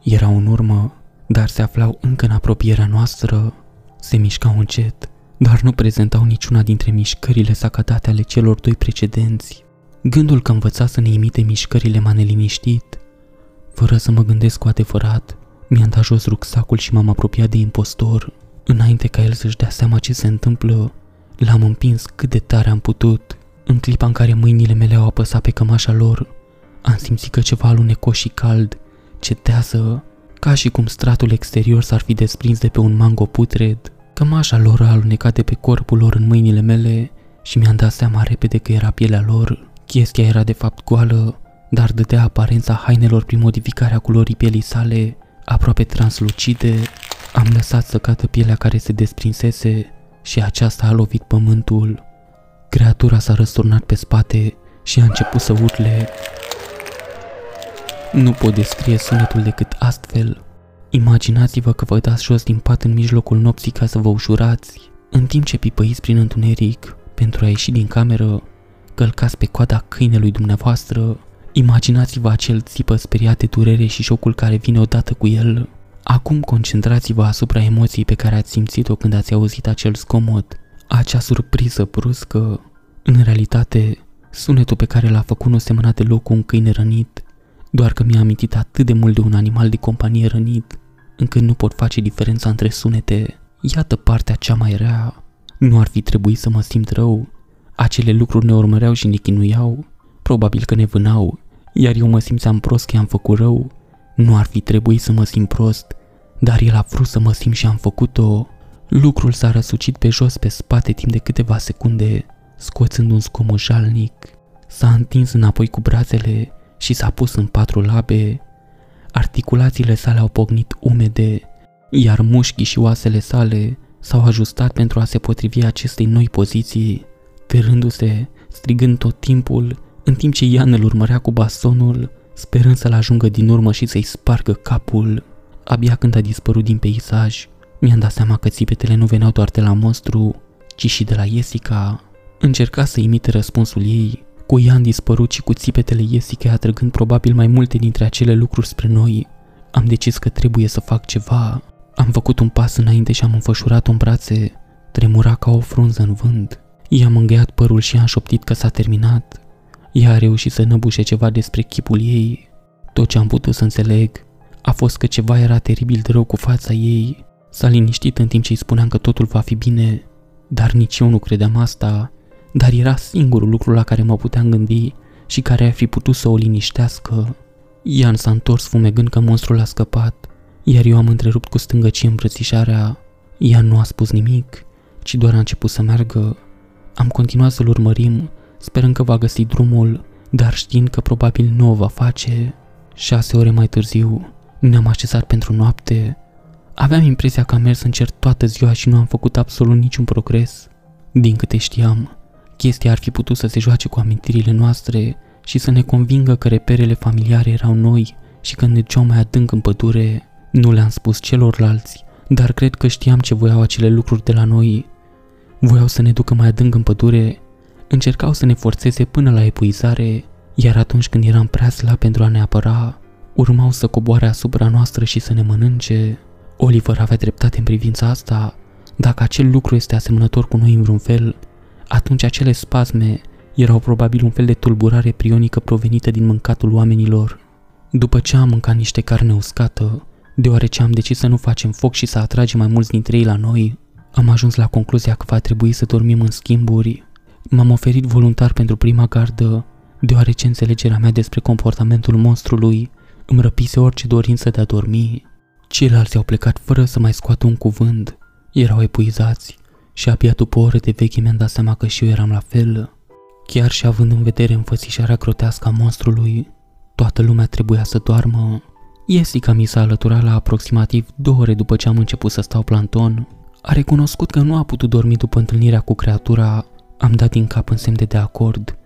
S1: Erau în urmă, dar se aflau încă în apropierea noastră. Se mișcau încet, dar nu prezentau niciuna dintre mișcările sacadate ale celor doi precedenți. Gândul că învăța să ne imite mișcările m-a neliniștit. Fără să mă gândesc cu adevărat, mi-am dat jos rucsacul și m-am apropiat de impostor. Înainte ca el să-și dea seama ce se întâmplă, l-am împins cât de tare am putut. În clipa în care mâinile mele au apăsat pe cămașa lor, am simțit că ceva alunecos și cald cetează, ca și cum stratul exterior s-ar fi desprins de pe un mango putred. Cămașa lor a alunecat de pe corpul lor în mâinile mele și mi-am dat seama repede că era pielea lor. Chestia era de fapt goală, dar dădea aparența hainelor prin modificarea culorii pielii sale, aproape translucide. Am lăsat să cadă pielea care se desprinsese și aceasta a lovit pământul. Creatura s-a răsturnat pe spate și a început să urle. Nu pot descrie sunetul decât astfel. Imaginați-vă că vă dați jos din pat în mijlocul nopții ca să vă ușurați, în timp ce pipăiți prin întuneric pentru a ieși din cameră, călcați pe coada câinelui dumneavoastră, imaginați-vă acel țipă speriat de durere și șocul care vine odată cu el. Acum concentrați-vă asupra emoției pe care ați simțit-o când ați auzit acel scomod, acea surpriză bruscă. În realitate, sunetul pe care l-a făcut nu semăna deloc cu un câine rănit, doar că mi-a amintit atât de mult de un animal de companie rănit, încât nu pot face diferența între sunete. Iată partea cea mai rea. Nu ar fi trebuit să mă simt rău. Acele lucruri ne urmăreau și ne chinuiau. Probabil că ne vânau, iar eu mă simțeam prost că am făcut rău. Nu ar fi trebuit să mă simt prost, dar el a vrut să mă simt și am făcut-o. Lucrul s-a răsucit pe jos pe spate timp de câteva secunde, scoțând un scomod jalnic. S-a întins înapoi cu brațele și s-a pus în patru labe. Articulațiile sale au pognit umede, iar mușchii și oasele sale s-au ajustat pentru a se potrivi acestei noi poziții, târându-se, strigând tot timpul, în timp ce Ian îl urmărea cu bastonul, sperând să-l ajungă din urmă și să-i spargă capul. Abia când a dispărut din peisaj, mi-am dat seama că țipetele nu veneau doar de la monstru, ci și de la Jessica. Încerca să imite răspunsul ei, cu Ian dispărut și cu țipetele Jessica atrăgând probabil mai multe dintre acele lucruri spre noi. Am decis că trebuie să fac ceva. Am făcut un pas înainte și am înfășurat-o în brațe. Tremura ca o frunză în vânt. I-am îngheat părul și am șoptit că s-a terminat. Ea a reușit să năbușe ceva despre chipul ei. Tot ce am putut să înțeleg a fost că ceva era teribil de rău cu fața ei. S-a liniștit în timp ce îi spuneam că totul va fi bine, dar nici eu nu credeam asta, dar era singurul lucru la care mă puteam gândi și care ar fi putut să o liniștească. Ian s-a întors fumegând că monstrul a scăpat, iar eu am întrerupt cu stângăcie îmbrățișarea. Ian nu a spus nimic, ci doar a început să meargă. Am continuat să-l urmărim, sperând că va găsi drumul, dar știind că probabil nu o va face. Șase ore mai târziu, ne-am așezat pentru noapte. Aveam impresia că am mers în cer toată ziua și nu am făcut absolut niciun progres. Din câte știam, chestia ar fi putut să se joace cu amintirile noastre și să ne convingă că reperele familiare erau noi și că mergeau mai adânc în pădure. Nu le-am spus celorlalți, dar cred că știam ce voiau acele lucruri de la noi. Voiau să ne ducă mai adânc în pădure, încercau să ne forțeze până la epuizare, iar atunci când eram prea slab pentru a ne apăra, urmau să coboare asupra noastră și să ne mănânce. Oliver avea dreptate în privința asta. Dacă acel lucru este asemănător cu noi în vreun fel, atunci acele spasme erau probabil un fel de tulburare prionică provenită din mâncatul oamenilor. După ce am mâncat niște carne uscată, deoarece am decis să nu facem foc și să atragem mai mulți dintre ei la noi, am ajuns la concluzia că va trebui să dormim în schimburi. M-am oferit voluntar pentru prima gardă, deoarece înțelegerea mea despre comportamentul monstrului îmi răpise orice dorință de a dormi. Ceilalți au plecat fără să mai scoată un cuvânt. Erau epuizați și abia după o oră de veche mi-am dat seama că și eu eram la fel. Chiar și având în vedere înfățișarea grotească a monstrului, toată lumea trebuia să doarmă. Jessica mi s-a alăturat la aproximativ două ore după ce am început să stau planton. A recunoscut că nu a putut dormi după întâlnirea cu creatura, am dat din cap în semn de, de acord.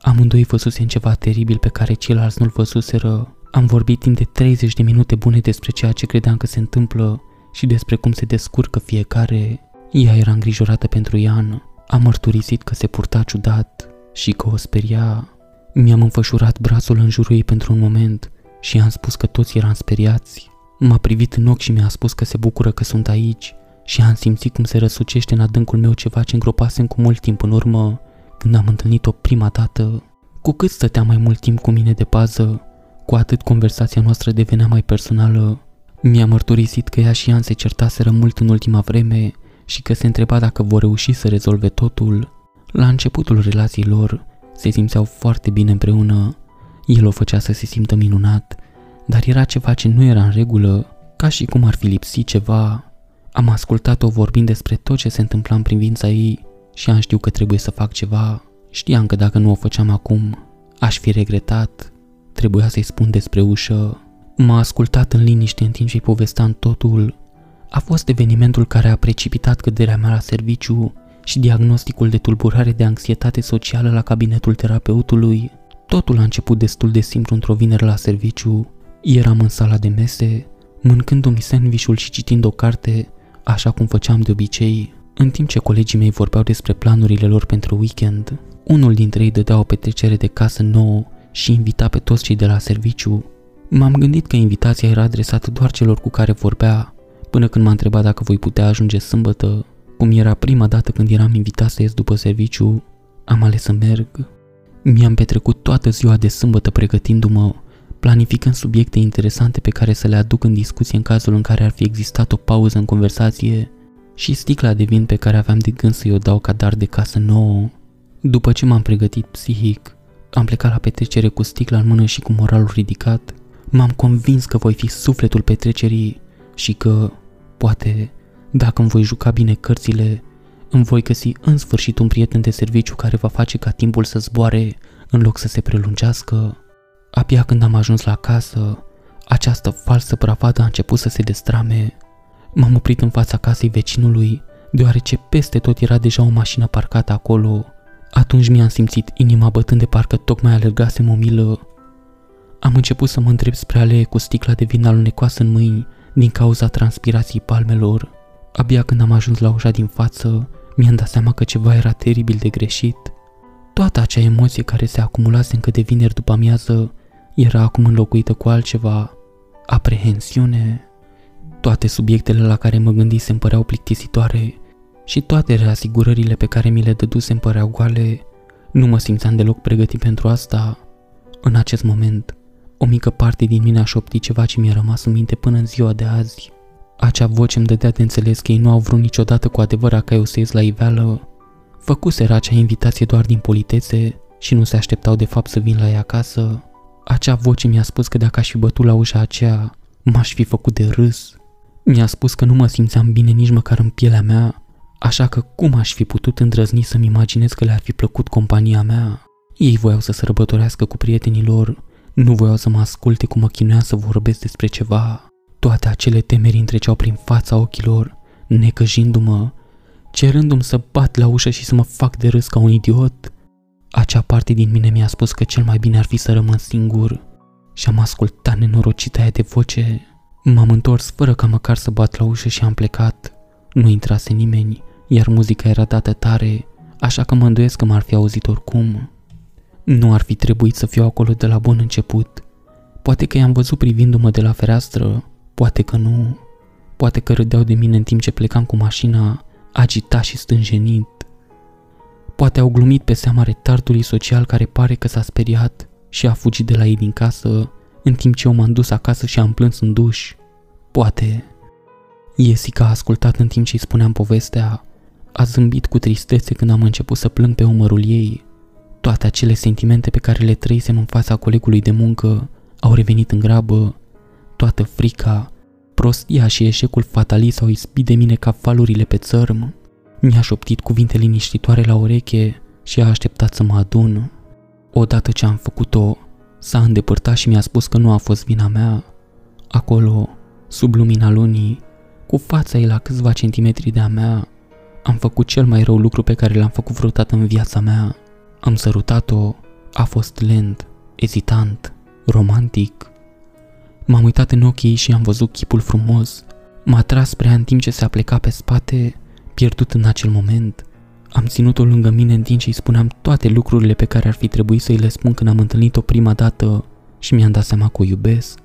S1: Amândoi văzusem ceva teribil pe care ceilalți nu-l văzuseră. Am vorbit timp de 30 de minute bune despre ceea ce credeam că se întâmplă și despre cum se descurcă fiecare. Ea era îngrijorată pentru Ian. A mărturisit că se purta ciudat și că o speria. Mi-am înfășurat brațul în jurul ei pentru un moment și i-am spus că toți eram speriați. M-a privit în ochi și mi-a spus că se bucură că sunt aici și am simțit cum se răsucește în adâncul meu ceva ce îngropasem cu mult timp în urmă când am întâlnit-o prima dată. Cu cât stătea mai mult timp cu mine de pază, cu atât conversația noastră devenea mai personală. Mi-a mărturisit că ea și Ian se certaseră mult în ultima vreme și că se întreba dacă vor reuși să rezolve totul. La începutul relației lor se simțeau foarte bine împreună. El o făcea să se simtă minunat, dar era ceva ce nu era în regulă, ca și cum ar fi lipsit ceva. Am ascultat-o vorbind despre tot ce se întâmpla în privința ei și am știut că trebuie să fac ceva. Știam că dacă nu o făceam acum, aș fi regretat. Trebuia să-i spun despre ușă. M-a ascultat în liniște în timp ce-i povesteam totul. A fost evenimentul care a precipitat căderea mea la serviciu și diagnosticul de tulburare de anxietate socială la cabinetul terapeutului. Totul a început destul de simplu într-o vineri la serviciu. Eram în sala de mese, mâncându-mi sandvișul și citind o carte, așa cum făceam de obicei. În timp ce colegii mei vorbeau despre planurile lor pentru weekend, unul dintre ei dădea o petrecere de casă nouă și invita pe toți cei de la serviciu. M-am gândit că invitația era adresată doar celor cu care vorbea, până când m-a întrebat dacă voi putea ajunge sâmbătă. Cum era prima dată când eram invitat să ies după serviciu, am ales să merg. Mi-am petrecut toată ziua de sâmbătă pregătindu-mă, planificând subiecte interesante pe care să le aduc în discuție în cazul în care ar fi existat o pauză în conversație și sticla de vin pe care aveam de gând să-i o dau ca dar de casă nouă. După ce m-am pregătit psihic, am plecat la petrecere cu sticla în mână și cu moralul ridicat. M-am convins că voi fi sufletul petrecerii și că, poate, dacă îmi voi juca bine cărțile, îmi voi găsi în sfârșit un prieten de serviciu care va face ca timpul să zboare în loc să se prelungească. Abia când am ajuns la casă, această falsă bravadă a început să se destrame. M-am oprit în fața casei vecinului, deoarece peste tot era deja o mașină parcată acolo. Atunci mi-am simțit inima bătând de parcă tocmai alergasem o milă. Am început să mă întreb spre alee cu sticla de vin alunecoasă în mâini din cauza transpirației palmelor. Abia când am ajuns la ușa din față, mi-am dat seama că ceva era teribil de greșit. Toată acea emoție care se acumulase încă de vineri după amiază era acum înlocuită cu altceva, aprehensiune. Toate subiectele la care mă gândisem păreau plictisitoare și toate reasigurările pe care mi le dădusem păreau goale. Nu mă simțeam deloc pregătit pentru asta. În acest moment, o mică parte din mine a șoptit ceva ce mi-a rămas în minte până în ziua de azi. Acea voce îmi dădea de înțeles că ei nu au vrut niciodată cu adevărat ca eu să ies la iveală. Făcuseră acea invitație doar din politețe și nu se așteptau de fapt să vin la ea acasă. Acea voce mi-a spus că dacă aș fi bătut la ușa aceea, m-aș fi făcut de râs. Mi-a spus că nu mă simțeam bine nici măcar în pielea mea, așa că cum aș fi putut îndrăzni să-mi imaginez că le-ar fi plăcut compania mea? Ei voiau să sărbătorească cu prietenii lor, nu voiau să mă asculte cum mă chinuia să vorbesc despre ceva. Toate acele temeri întreceau prin fața ochilor, necăjindu-mă, cerându-mi să bat la ușă și să mă fac de râs ca un idiot. Acea parte din mine mi-a spus că cel mai bine ar fi să rămân singur și am ascultat nenorocita aia de voce. M-am întors fără ca măcar să bat la ușă și am plecat. Nu intrase nimeni, iar muzica era dată tare, așa că mă îndoiesc că m-ar fi auzit oricum. Nu ar fi trebuit să fiu acolo de la bun început. Poate că i-am văzut privindu-mă de la fereastră, poate că nu. Poate că râdeau de mine în timp ce plecam cu mașina, agitat și stânjenit. Poate au glumit pe seama retardului social care pare că s-a speriat și a fugit de la ei din casă, în timp ce eu m-am dus acasă și am plâns în duș. Poate. Jessica a ascultat în timp ce îi spuneam povestea, a zâmbit cu tristețe când am început să plâng pe umărul ei. Toate acele sentimente pe care le trăisem în fața colegului de muncă au revenit în grabă. Toată frica, prostia și eșecul fatalist au ispit de mine ca falurile pe țărm. Mi-a șoptit cuvinte liniștitoare la ureche și a așteptat să mă adun. Odată ce am făcut-o, s-a îndepărtat și mi-a spus că nu a fost vina mea. Acolo, sub lumina lunii, cu fața ei la câțiva centimetri de-a mea, am făcut cel mai rău lucru pe care l-am făcut vreodată în viața mea. Am sărutat-o, a fost lent, ezitant, romantic. M-am uitat în ochii ei și am văzut chipul frumos. M-a tras spre ea în timp ce se apleca pe spate, pierdut în acel moment. Am ținut-o lângă mine în timp ce îi spuneam toate lucrurile pe care ar fi trebuit să îi le spun când am întâlnit-o prima dată și mi-am dat seama că o iubesc.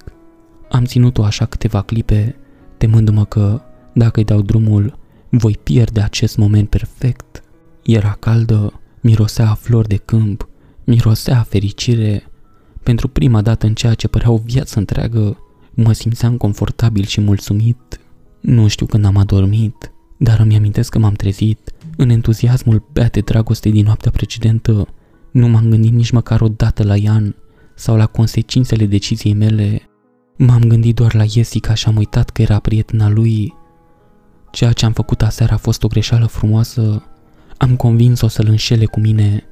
S1: Am ținut-o așa câteva clipe, temându-mă că, dacă îi dau drumul, voi pierde acest moment perfect. Era caldă, mirosea a flori de câmp, mirosea a fericire. Pentru prima dată în ceea ce părea o viață întreagă, mă simțeam confortabil și mulțumit. Nu știu când am adormit, dar îmi amintesc că m-am trezit în entuziasmul beat de dragoste din noaptea precedentă. Nu m-am gândit nici măcar o dată la Ian sau la consecințele deciziei mele. M-am gândit doar la Jessica și am uitat că era prietena lui. Ceea ce am făcut aseară a fost o greșeală frumoasă. Am convins-o să-l înșele cu mine.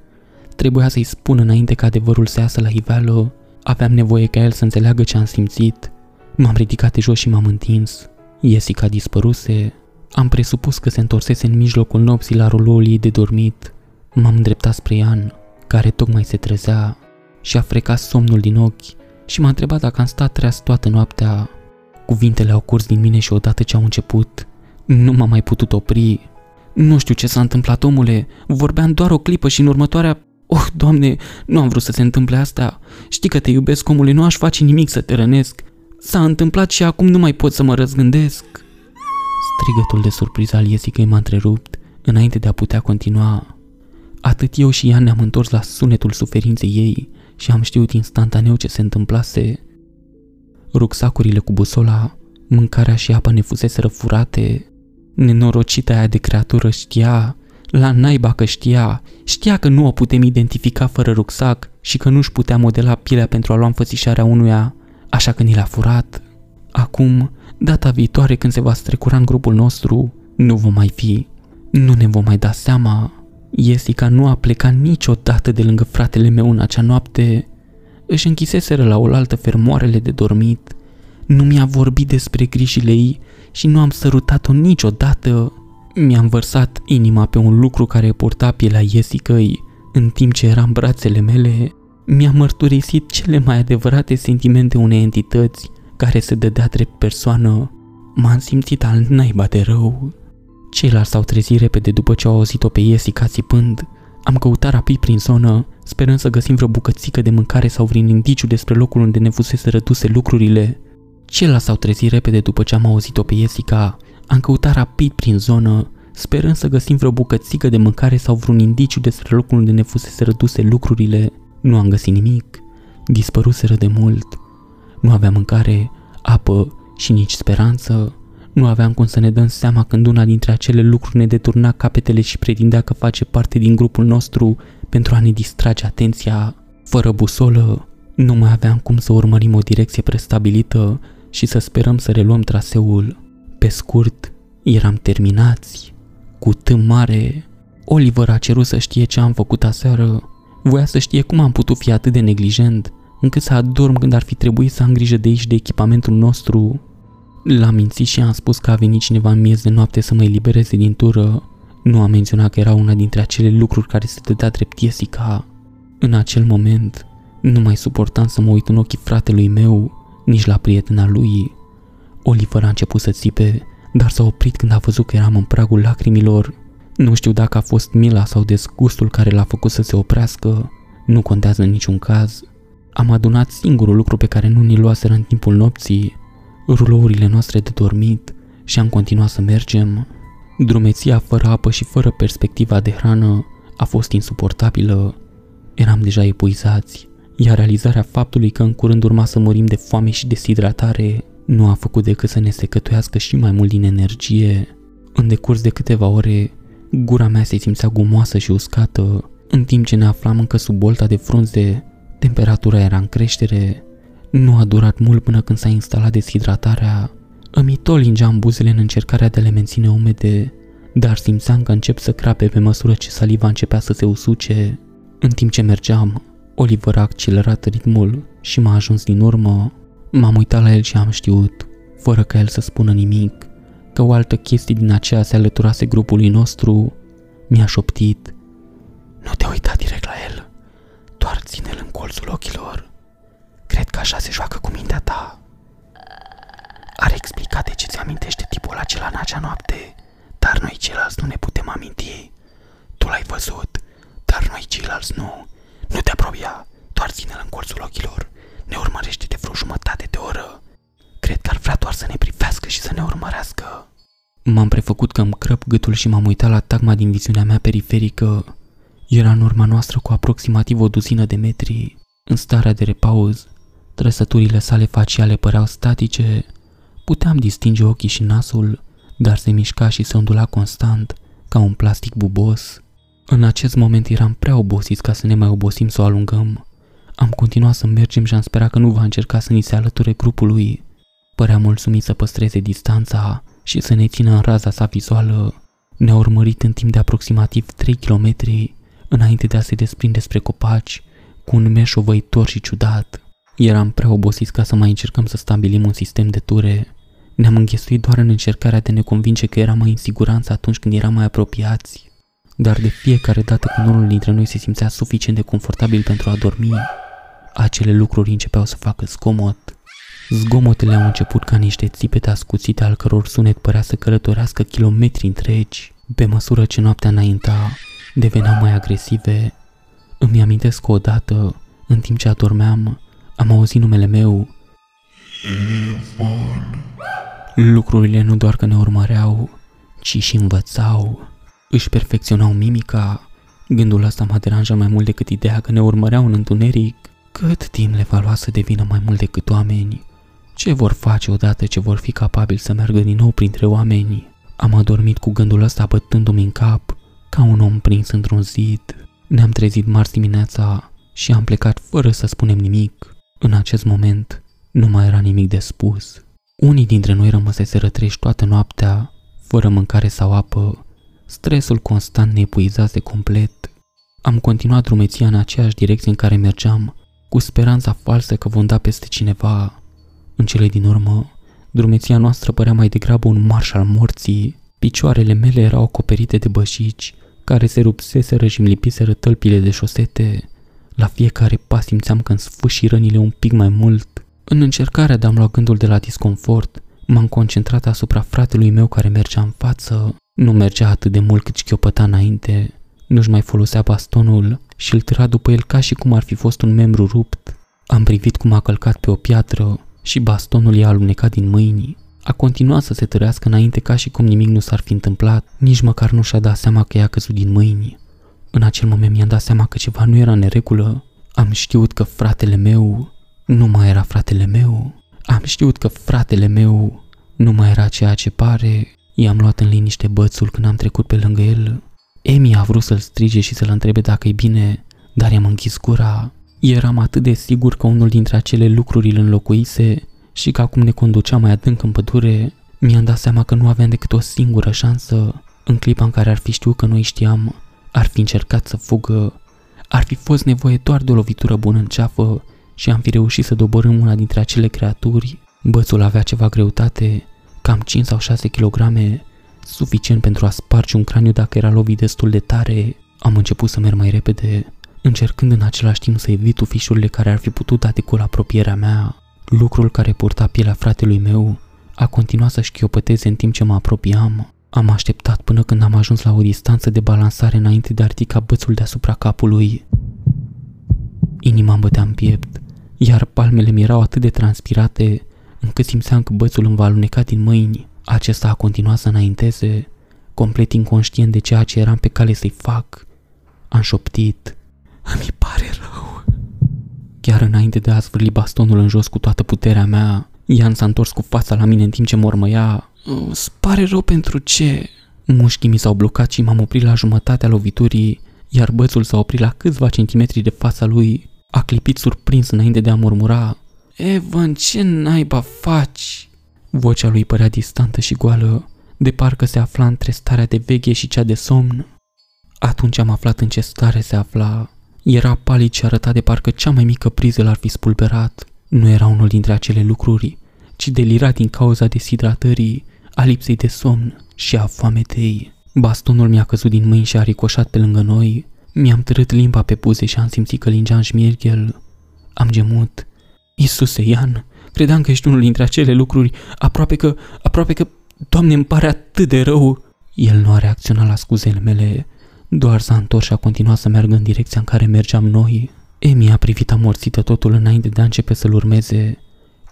S1: Trebuia să-i spun înainte ca adevărul să iasă la iveală. Aveam nevoie ca el să înțeleagă ce am simțit. M-am ridicat de jos și m-am întins. Jessica dispăruse. Am presupus că se întorsese în mijlocul nopții la roloul ei de dormit. M-am îndreptat spre Ian, care tocmai se trezea și a frecat somnul din ochi și m-a întrebat dacă am stat treaz toată noaptea. Cuvintele au curs din mine și odată ce au început, nu m-am mai putut opri. Nu știu ce s-a întâmplat, omule, vorbeam doar o clipă și în următoarea... Oh, doamne, nu am vrut să se întâmple asta. Știi că te iubesc, omule, nu aș face nimic să te rănesc. S-a întâmplat și acum nu mai pot să mă răzgândesc. Strigătul de surpriză al Iesicăi m-a întrerupt înainte de a putea continua. Atât eu și ea ne-am întors la sunetul suferinței ei și am știut instantaneu ce se întâmplase. Rucsacurile cu busola, mâncarea și apa ne fuseseră furate. Nenorocita aia de creatură știa, la naiba că știa, știa că nu o putem identifica fără rucsac și că nu-și putea modela pielea pentru a lua înfățișarea unuia, așa că ni l-a furat. Acum, data viitoare când se va strecura în grupul nostru, nu vom mai fi. Nu ne vom mai da seama. Jessica nu a plecat niciodată de lângă fratele meu în acea noapte. Își închiseseră la oaltă fermoarele de dormit. Nu mi-a vorbit despre grijile ei și nu am sărutat-o niciodată. Mi-am vărsat inima pe un lucru care purta pielea Jessicăi în timp ce era în brațele mele. Mi-a mărturisit cele mai adevărate sentimente unei entități care se dădea drept persoană. M-am simțit al naiba de rău. Ceilalți s-au trezit repede după ce au auzit-o pe Jessica țipând. Am căutat rapid prin zonă, sperând să găsim vreo bucățică de mâncare sau vreun indiciu despre locul unde ne fusese răduse lucrurile. Ceilalți s-au trezit repede după ce am auzit-o pe Jessica. Am căutat rapid prin zonă, sperând să găsim vreo bucățică de mâncare sau vreun indiciu despre locul unde ne fusese răduse lucrurile. Nu am găsit nimic. Dispăruseră de mult. Nu aveam mâncare, apă și nici speranță. Nu aveam cum să ne dăm seama când una dintre acele lucruri ne deturna capetele și pretindea că face parte din grupul nostru pentru a ne distrage atenția. Fără busolă, nu mai aveam cum să urmărim o direcție prestabilită și să sperăm să reluăm traseul. Pe scurt, eram terminați. Cu tâm mare, Oliver a cerut să știe ce am făcut aseară. Voia să știe cum am putut fi atât de neglijent, încât să adorm când ar fi trebuit să am grijă de aici de echipamentul nostru. L-am mințit și am spus că a venit cineva în miez de noapte să mă elibereze din tură. Nu am menționat că era una dintre acele lucruri care se dădea drept Jessica. În acel moment, nu mai suportam să mă uit în ochii fratelui meu, nici la prietena lui. Oliver a început să țipe, dar s-a oprit când a văzut că eram în pragul lacrimilor. Nu știu dacă a fost mila sau dezgustul care l-a făcut să se oprească, nu contează în niciun caz. Am adunat singurul lucru pe care nu ni luaseră în timpul nopții, rulourile noastre de dormit și am continuat să mergem. Drumeția fără apă și fără perspectiva de hrană a fost insuportabilă. Eram deja epuizați, iar realizarea faptului că în curând urma să murim de foame și deshidratare nu a făcut decât să ne secătuiască și mai mult din energie. În decurs de câteva ore, gura mea se simțea gumoasă și uscată, în timp ce ne aflam încă sub bolta de frunze, temperatura era în creștere. Nu a durat mult până când s-a instalat deshidratarea. Îmi tot lingeam buzele în încercarea de a le menține umede, dar simțeam că încep să crape pe măsură ce saliva începea să se usuce. În timp ce mergeam, Oliver a accelerat ritmul și m-a ajuns din urmă. M-am uitat la el și am știut, fără ca el să spună nimic, că o altă chestie din aceea se alăturase grupului nostru. Mi-a șoptit. Nu te uita direct la el, doar ține-l în colțul ochilor. Cred că așa se joacă cu mintea ta. Are explicat de ce ți amintește tipul acela în acea noapte, dar noi ceilalți nu ne putem aminti. Tu
S2: l-ai văzut, dar noi ceilalți nu. Nu te apropia, doar ține-l în colțul ochilor. Ne urmărește de vreo jumătate de oră. Cred că ar vrea doar să ne privească și să ne urmărească.
S1: M-am prefăcut că îmi crăp gâtul și m-am uitat la tagma din viziunea mea periferică. Era în urma noastră cu aproximativ o duzină de metri, în starea de repauz. Trăsăturile sale faciale păreau statice. Puteam distinge ochii și nasul, dar se mișca și se ondula constant, ca un plastic bubos. În acest moment eram prea obosiți ca să ne mai obosim să o alungăm. Am continuat să mergem și am sperat că nu va încerca să ni se alăture grupului. Părea mulțumit să păstreze distanța și să ne țină în raza sa vizuală. Ne-a urmărit în timp de aproximativ 3 km înainte de a se desprinde spre copaci cu un meș ovăitor și ciudat. Eram prea obosiți ca să mai încercăm să stabilim un sistem de ture. Ne-am înghesuit doar în încercarea de a ne convinge că eram mai în siguranță atunci când eram mai apropiați. Dar de fiecare dată când unul dintre noi se simțea suficient de confortabil pentru a dormi, acele lucruri începeau să facă zgomot. Zgomotele au început ca niște țipete ascuțite al căror sunet părea să călătorească kilometri întregi. Pe măsură ce noaptea înainta, deveneau mai agresive. Îmi amintesc că odată, în timp ce adormeam, am auzit numele meu. Evan. Lucrurile nu doar că ne urmăreau, ci și învățau. Își perfecționau mimica. Gândul ăsta m-a deranjat mai mult decât ideea că ne urmăreau în întuneric. Cât timp le va lua să devină mai mult decât oameni? Ce vor face odată ce vor fi capabili să meargă din nou printre oameni? Am adormit cu gândul ăsta bătându-mi în cap, ca un om prins într-un zid. Ne-am trezit marți dimineața și am plecat fără să spunem nimic. În acest moment, nu mai era nimic de spus. Unii dintre noi rămăsese rătreși toată noaptea, fără mâncare sau apă. Stresul constant ne epuizase complet. Am continuat drumeția în aceeași direcție în care mergeam, cu speranța falsă că vom da peste cineva. În cele din urmă, drumeția noastră părea mai degrabă un marș al morții. Picioarele mele erau acoperite de bășici, care se rupseseră și îmi lipiseră tălpile de șosete. La fiecare pas simțeam că îmi sfâșii rănile un pic mai mult. În încercarea de a-mi lua gândul de la disconfort, m-am concentrat asupra fratelui meu care mergea în față. Nu mergea atât de mult cât șchiopăta înainte, nu-și mai folosea bastonul și îl târa după el ca și cum ar fi fost un membru rupt. Am privit cum a călcat pe o piatră și bastonul i-a alunecat din mâini. A continuat să se tărească înainte ca și cum nimic nu s-ar fi întâmplat, nici măcar nu și-a dat seama că i-a căzut din mâini. În acel moment mi-am dat seama că ceva nu era în neregulă. Am știut că fratele meu nu mai era fratele meu. Am știut că fratele meu nu mai era ceea ce pare. I-am luat în liniște bățul când am trecut pe lângă el. Emi a vrut să-l strige și să-l întrebe dacă e bine, dar i-am închis gura. Eram atât de sigur că unul dintre acele lucruri îl înlocuise și că acum ne conducea mai adânc în pădure, mi-am dat seama că nu aveam decât o singură șansă. În clipa în care ar fi știut că noi știam, ar fi încercat să fugă, ar fi fost nevoie doar de o lovitură bună în ceafă și am fi reușit să doborâm una dintre acele creaturi. Bățul avea ceva greutate, cam 5 sau 6 kg, suficient pentru a sparge un craniu dacă era lovit destul de tare. Am început să merg mai repede, încercând în același timp să evit ufișurile care ar fi putut da de la apropierea mea. Lucrul care purta pielea fratelui meu a continuat să șchiopăteze în timp ce mă apropiam. Am așteptat până când am ajuns la o distanță de balansare înainte de a ridica bățul deasupra capului. Inima îmi bătea în piept, iar palmele mi erau atât de transpirate încât simțeam că bățul îmi va aluneca din mâini. Acesta a continuat să înainteze, complet inconștient de ceea ce eram pe cale să-i fac. Am șoptit. Îmi pare rău. Chiar înainte de a zvârli bastonul în jos cu toată puterea mea, Ian s-a întors cu fața la mine în timp ce mormăia. Îți pare rău pentru ce? Mușchii mi s-au blocat și m-am oprit la jumătatea loviturii, iar bățul s-a oprit la câțiva centimetri de fața lui. A clipit surprins înainte de a murmura. Evan, ce naiba faci? Vocea lui părea distantă și goală, de parcă se afla între starea de veche și cea de somn. Atunci am aflat în ce stare se afla era palid și arăta de parcă cea mai mică priză l-ar fi spulberat. Nu era unul dintre acele lucruri, ci delira din cauza deshidratării, a lipsei de somn și a foametei. Bastonul mi-a căzut din mâini și a ricoșat pe lângă noi. Mi-am târât limba pe buze și am simțit că lingea în șmirghel. Am gemut. Isuse, Ian, credeam că ești unul dintre acele lucruri, aproape că, aproape că, Doamne, îmi pare atât de rău. El nu a reacționat la scuzele mele, Doar s-a întors și a continuat să meargă în direcția în care mergeam noi. Emi a privit amorțită totul înainte de a începe să-l urmeze.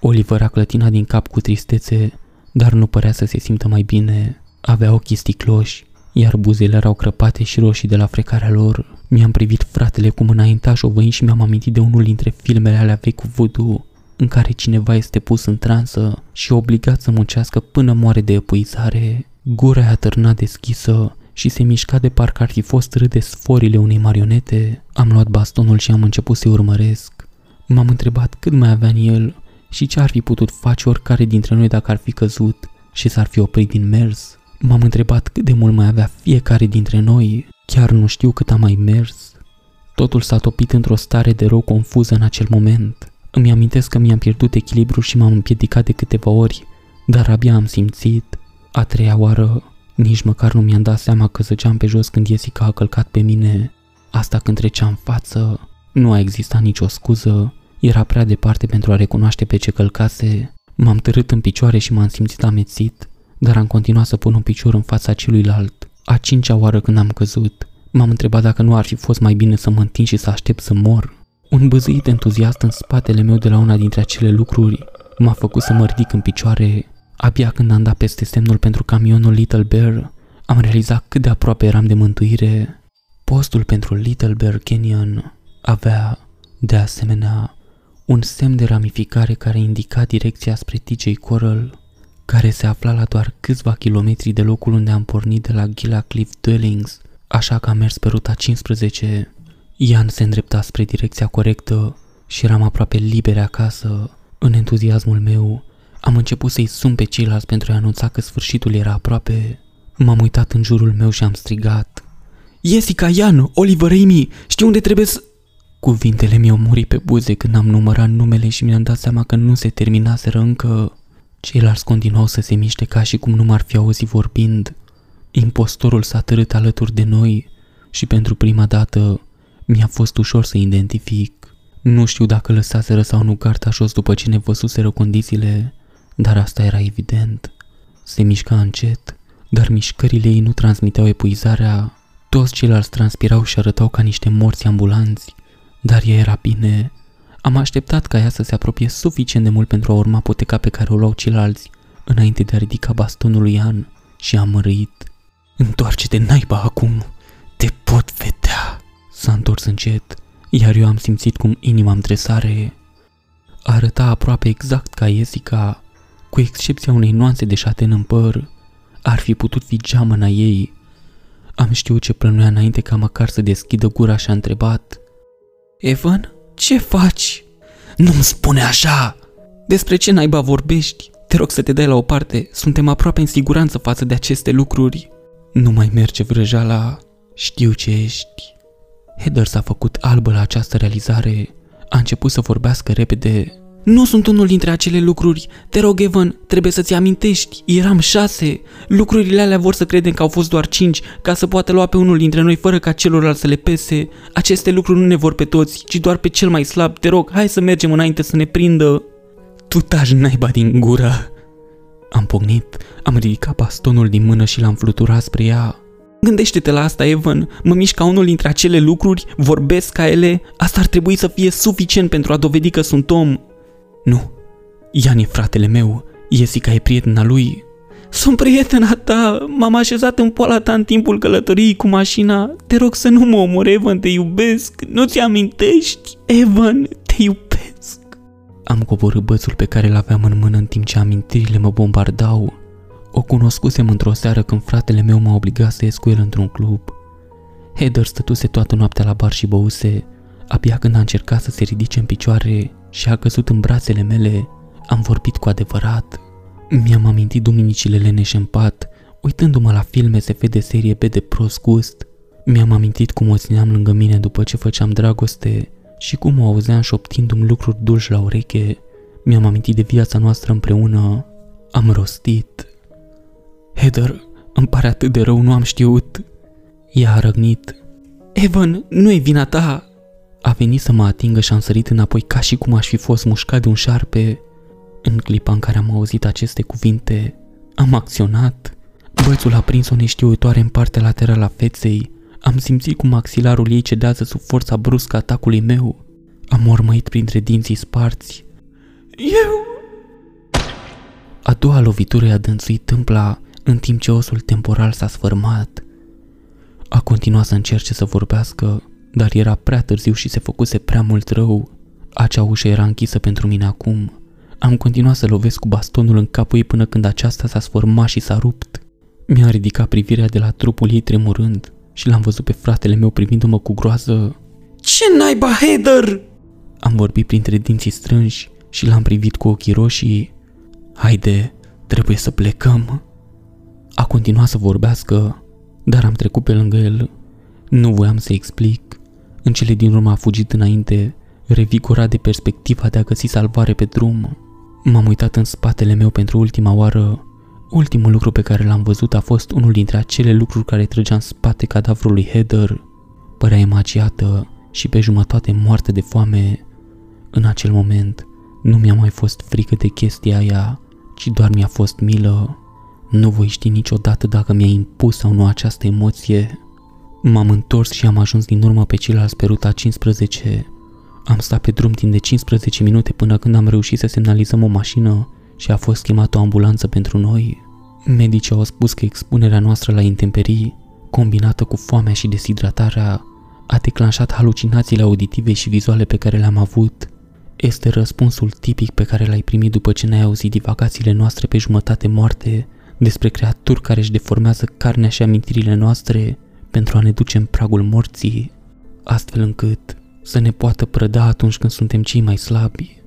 S1: Oliver a clătinat din cap cu tristețe, dar nu părea să se simtă mai bine. Avea ochii sticloși, iar buzele erau crăpate și roșii de la frecarea lor. Mi-am privit fratele cum înainta șovăin și mi-am amintit de unul dintre filmele alea vechi cu voodoo, în care cineva este pus în transă și obligat să muncească până moare de epuizare. Gura i-a târnat deschisă și se mișca de parcă ar fi fost râde sforile unei marionete. Am luat bastonul și am început să-i urmăresc. M-am întrebat cât mai avea în el și ce ar fi putut face oricare dintre noi dacă ar fi căzut și s-ar fi oprit din mers. M-am întrebat cât de mult mai avea fiecare dintre noi, chiar nu știu cât a mai mers. Totul s-a topit într-o stare de rău confuză în acel moment. Îmi amintesc că mi-am pierdut echilibru și m-am împiedicat de câteva ori, dar abia am simțit. A treia oară, nici măcar nu mi-am dat seama că zăgeam pe jos când Jessica a călcat pe mine. Asta când trecea în față, nu a existat nicio scuză, era prea departe pentru a recunoaște pe ce călcase. M-am târât în picioare și m-am simțit amețit, dar am continuat să pun un picior în fața celuilalt. A cincea oară când am căzut, m-am întrebat dacă nu ar fi fost mai bine să mă întind și să aștept să mor. Un băzăit entuziast în spatele meu de la una dintre acele lucruri m-a făcut să mă ridic în picioare. Abia când am dat peste semnul pentru camionul Little Bear, am realizat cât de aproape eram de mântuire. Postul pentru Little Bear Canyon avea, de asemenea, un semn de ramificare care indica direcția spre TJ Coral, care se afla la doar câțiva kilometri de locul unde am pornit de la Gila Cliff Dwellings, așa că am mers pe ruta 15. Ian se îndrepta spre direcția corectă și eram aproape liber acasă. În entuziasmul meu, am început să-i sun pe ceilalți pentru a anunța că sfârșitul era aproape. M-am uitat în jurul meu și am strigat. Jessica, Ian, Oliver, Amy, știu unde trebuie să... Cuvintele mi-au murit pe buze când am numărat numele și mi-am dat seama că nu se terminaseră încă. Ceilalți continuau să se miște ca și cum nu m-ar fi auzit vorbind. Impostorul s-a târât alături de noi și pentru prima dată mi-a fost ușor să identific. Nu știu dacă lăsaseră sau nu carta jos după ce ne văzuseră condițiile, dar asta era evident. Se mișca încet, dar mișcările ei nu transmiteau epuizarea. Toți ceilalți transpirau și arătau ca niște morți ambulanți, dar ea era bine. Am așteptat ca ea să se apropie suficient de mult pentru a urma poteca pe care o luau ceilalți, înainte de a ridica bastonul lui Ian și am mărâit. Întoarce-te naiba acum, te pot vedea. S-a întors încet, iar eu am simțit cum inima îmi tresare. Arăta aproape exact ca Jessica, cu excepția unei nuanțe de șaten în păr. Ar fi putut fi geamăna ei. Am știut ce plănuia înainte ca măcar să deschidă gura și a întrebat. Evan, ce faci? Nu-mi spune așa! Despre ce naiba vorbești? Te rog să te dai la o parte, suntem aproape în siguranță față de aceste lucruri. Nu mai merge vrăjala, știu ce ești. Heather s-a făcut albă la această realizare. A început să vorbească repede. Nu sunt unul dintre acele lucruri. Te rog, Evan, trebuie să-ți amintești. Eram șase. Lucrurile alea vor să credem că au fost doar cinci, ca să poată lua pe unul dintre noi fără ca celorlalți să le pese. Aceste lucruri nu ne vor pe toți, ci doar pe cel mai slab. Te rog, hai să mergem înainte să ne prindă. Tu taci naiba din gură. Am pocnit, am ridicat bastonul din mână și l-am fluturat spre ea. Gândește-te la asta, Evan. Mă mișc ca unul dintre acele lucruri, vorbesc ca ele. Asta ar trebui să fie suficient pentru a dovedi că sunt om. Nu. Ian e fratele meu. Jessica e prietena lui. Sunt prietena ta. M-am așezat în poala ta în timpul călătoriei cu mașina. Te rog să nu mă omori, Evan, te iubesc. Nu-ți amintești? Evan, te iubesc. Am coborât bățul pe care l-aveam în mână în timp ce amintirile mă bombardau. O cunoscusem într-o seară când fratele meu m-a obligat să ies cu el într-un club. Heather stătuse toată noaptea la bar și băuse. Abia când a încercat să se ridice în picioare și a căzut în brațele mele, am vorbit cu adevărat. Mi-am amintit duminicile leneșe în pat, uitându-mă la filme SF de serie B de prost gust. Mi-am amintit cum o țineam lângă mine după ce făceam dragoste și cum o auzeam șoptindu-mi lucruri dulci la ureche. Mi-am amintit de viața noastră împreună. Am rostit. Heather, îmi pare atât de rău, nu am știut. Ea a răgnit. Evan, nu e vina ta. A venit să mă atingă și am sărit înapoi ca și cum aș fi fost mușcat de un șarpe. În clipa în care am auzit aceste cuvinte, am acționat. Bățul a prins o neștiuitoare în partea laterală a feței, Am simțit cum maxilarul ei cedează sub forța bruscă a atacului meu. Am urmăit printre dinții sparți. Eu... A doua lovitură i-a dânțuit tâmpla în timp ce osul temporal s-a sfârmat. A continuat să încerce să vorbească, dar era prea târziu și se făcuse prea mult rău. Acea ușă era închisă pentru mine acum. Am continuat să lovesc cu bastonul în capul ei până când aceasta s-a sfârmat și s-a rupt. Mi-a ridicat privirea de la trupul ei tremurând și l-am văzut pe fratele meu privindu-mă cu groază.
S2: Ce naiba, Heather?
S1: Am vorbit printre dinții strânși și l-am privit cu ochii roșii. Haide, trebuie să plecăm. A continuat să vorbească, dar am trecut pe lângă el. Nu voiam să explic. În cele din urmă a fugit înainte, revigorat de perspectiva de a găsi salvare pe drum. M-am uitat în spatele meu pentru ultima oară. Ultimul lucru pe care l-am văzut a fost unul dintre acele lucruri care trăgea în spate cadavrului Heather. Părea emaciată și pe jumătate moartă de foame. În acel moment, nu mi-a mai fost frică de chestia aia, ci doar mi-a fost milă. Nu voi ști niciodată dacă mi-a impus sau nu această emoție. M-am întors și am ajuns din urmă pe ceilalți pe ruta 15. Am stat pe drum timp de 15 minute până când am reușit să semnalizăm o mașină și a fost chemată o ambulanță pentru noi. Medicii au spus că expunerea noastră la intemperii, combinată cu foamea și deshidratarea, a declanșat halucinațiile auditive și vizuale pe care le-am avut. Este răspunsul tipic pe care l-ai primit după ce ne-ai auzit divagațiile noastre pe jumătate moarte despre creaturi care își deformează carnea și amintirile noastre pentru a ne duce în pragul morții, astfel încât să ne poată prăda atunci când suntem cei mai slabi.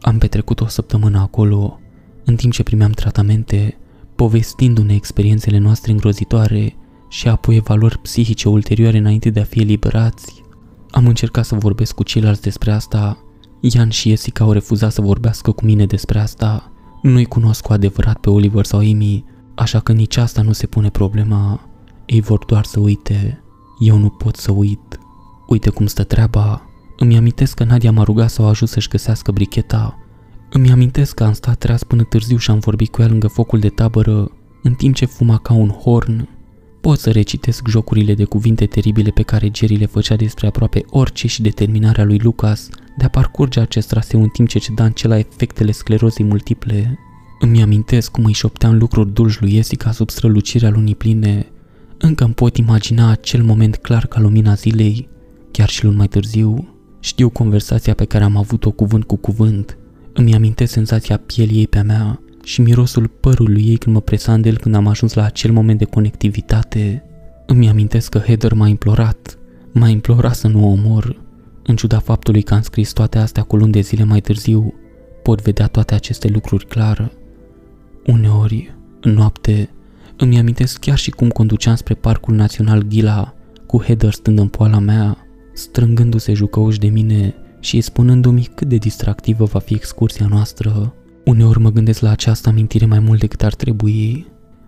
S1: Am petrecut o săptămână acolo, în timp ce primeam tratamente, povestindu-ne experiențele noastre îngrozitoare și apoi evaluări psihice ulterioare înainte de a fi eliberați. Am încercat să vorbesc cu ceilalți despre asta, Ian și Jessica au refuzat să vorbească cu mine despre asta. Nu-i cunosc cu adevărat pe Oliver sau Amy, așa că nici asta nu se pune problema. Ei vor doar să uite. Eu nu pot să uit. Uite cum stă treaba. Îmi amintesc că Nadia m-a rugat să o ajut să-și găsească bricheta. Îmi amintesc că am stat treaz până târziu și am vorbit cu ea lângă focul de tabără, în timp ce fuma ca un horn. Pot să recitesc jocurile de cuvinte teribile pe care Jerry le făcea despre aproape orice și determinarea lui Lucas de a parcurge acest traseu în timp ce ceda în la efectele sclerozei multiple. Îmi amintesc cum îi șopteam lucruri dulci lui Jessica sub strălucirea lunii pline. Încă îmi pot imagina acel moment clar ca lumina zilei, chiar și luni mai târziu. Știu conversația pe care am avut-o cuvânt cu cuvânt. Îmi amintesc senzația pielii ei pe mea și mirosul părului ei când mă presa în el când am ajuns la acel moment de conectivitate. Îmi amintesc că Heather m-a implorat, m-a implorat să nu o omor. În ciuda faptului că am scris toate astea cu luni de zile mai târziu, pot vedea toate aceste lucruri clar. Uneori, în noapte, îmi amintesc chiar și cum conduceam spre Parcul Național Ghila, cu Heather stând în poala mea, strângându-se jucăuși de mine și spunându-mi cât de distractivă va fi excursia noastră. Uneori mă gândesc la această amintire mai mult decât ar trebui.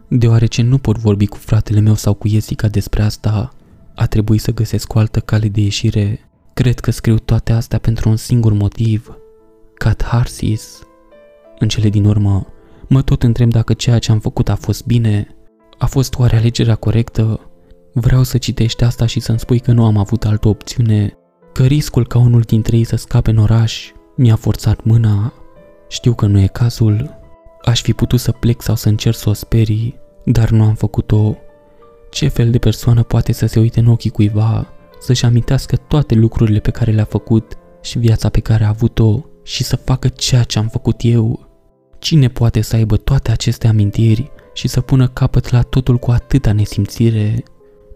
S1: Deoarece nu pot vorbi cu fratele meu sau cu Jessica despre asta, a trebuit să găsesc o altă cale de ieșire. Cred că scriu toate astea pentru un singur motiv. Catharsis. În cele din urmă, mă tot întreb dacă ceea ce am făcut a fost bine. A fost oare alegerea corectă? Vreau să citești asta și să-mi spui că nu am avut altă opțiune, că riscul ca unul dintre ei să scape în oraș mi-a forțat mâna. Știu că nu e cazul. Aș fi putut să plec sau să încerc să o sperii, dar nu am făcut-o. Ce fel de persoană poate să se uite în ochii cuiva, să-și amintească toate lucrurile pe care le-a făcut și viața pe care a avut-o și să facă ceea ce am făcut eu? Cine poate să aibă toate aceste amintiri și să pună capăt la totul cu atâta nesimțire?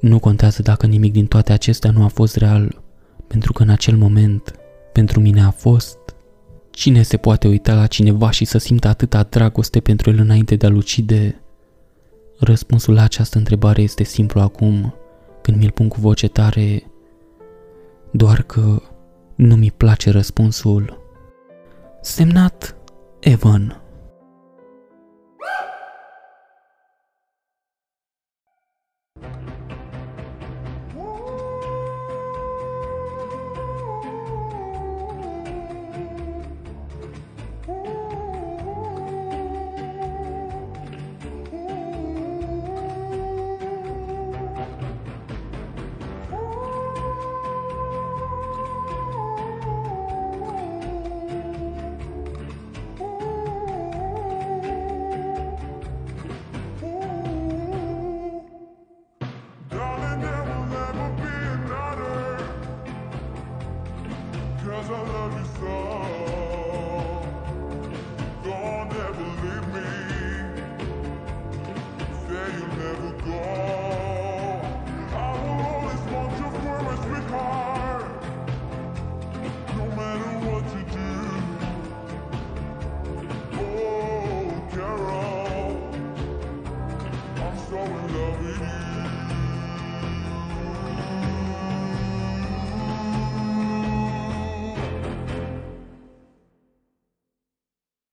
S1: Nu contează dacă nimic din toate acestea nu a fost real, pentru că în acel moment, pentru mine a fost. Cine se poate uita la cineva și să simtă atâta dragoste pentru el înainte de a-l ucide? Răspunsul la această întrebare este simplu acum, când mi-l pun cu voce tare, doar că nu mi place răspunsul. Semnat Evan.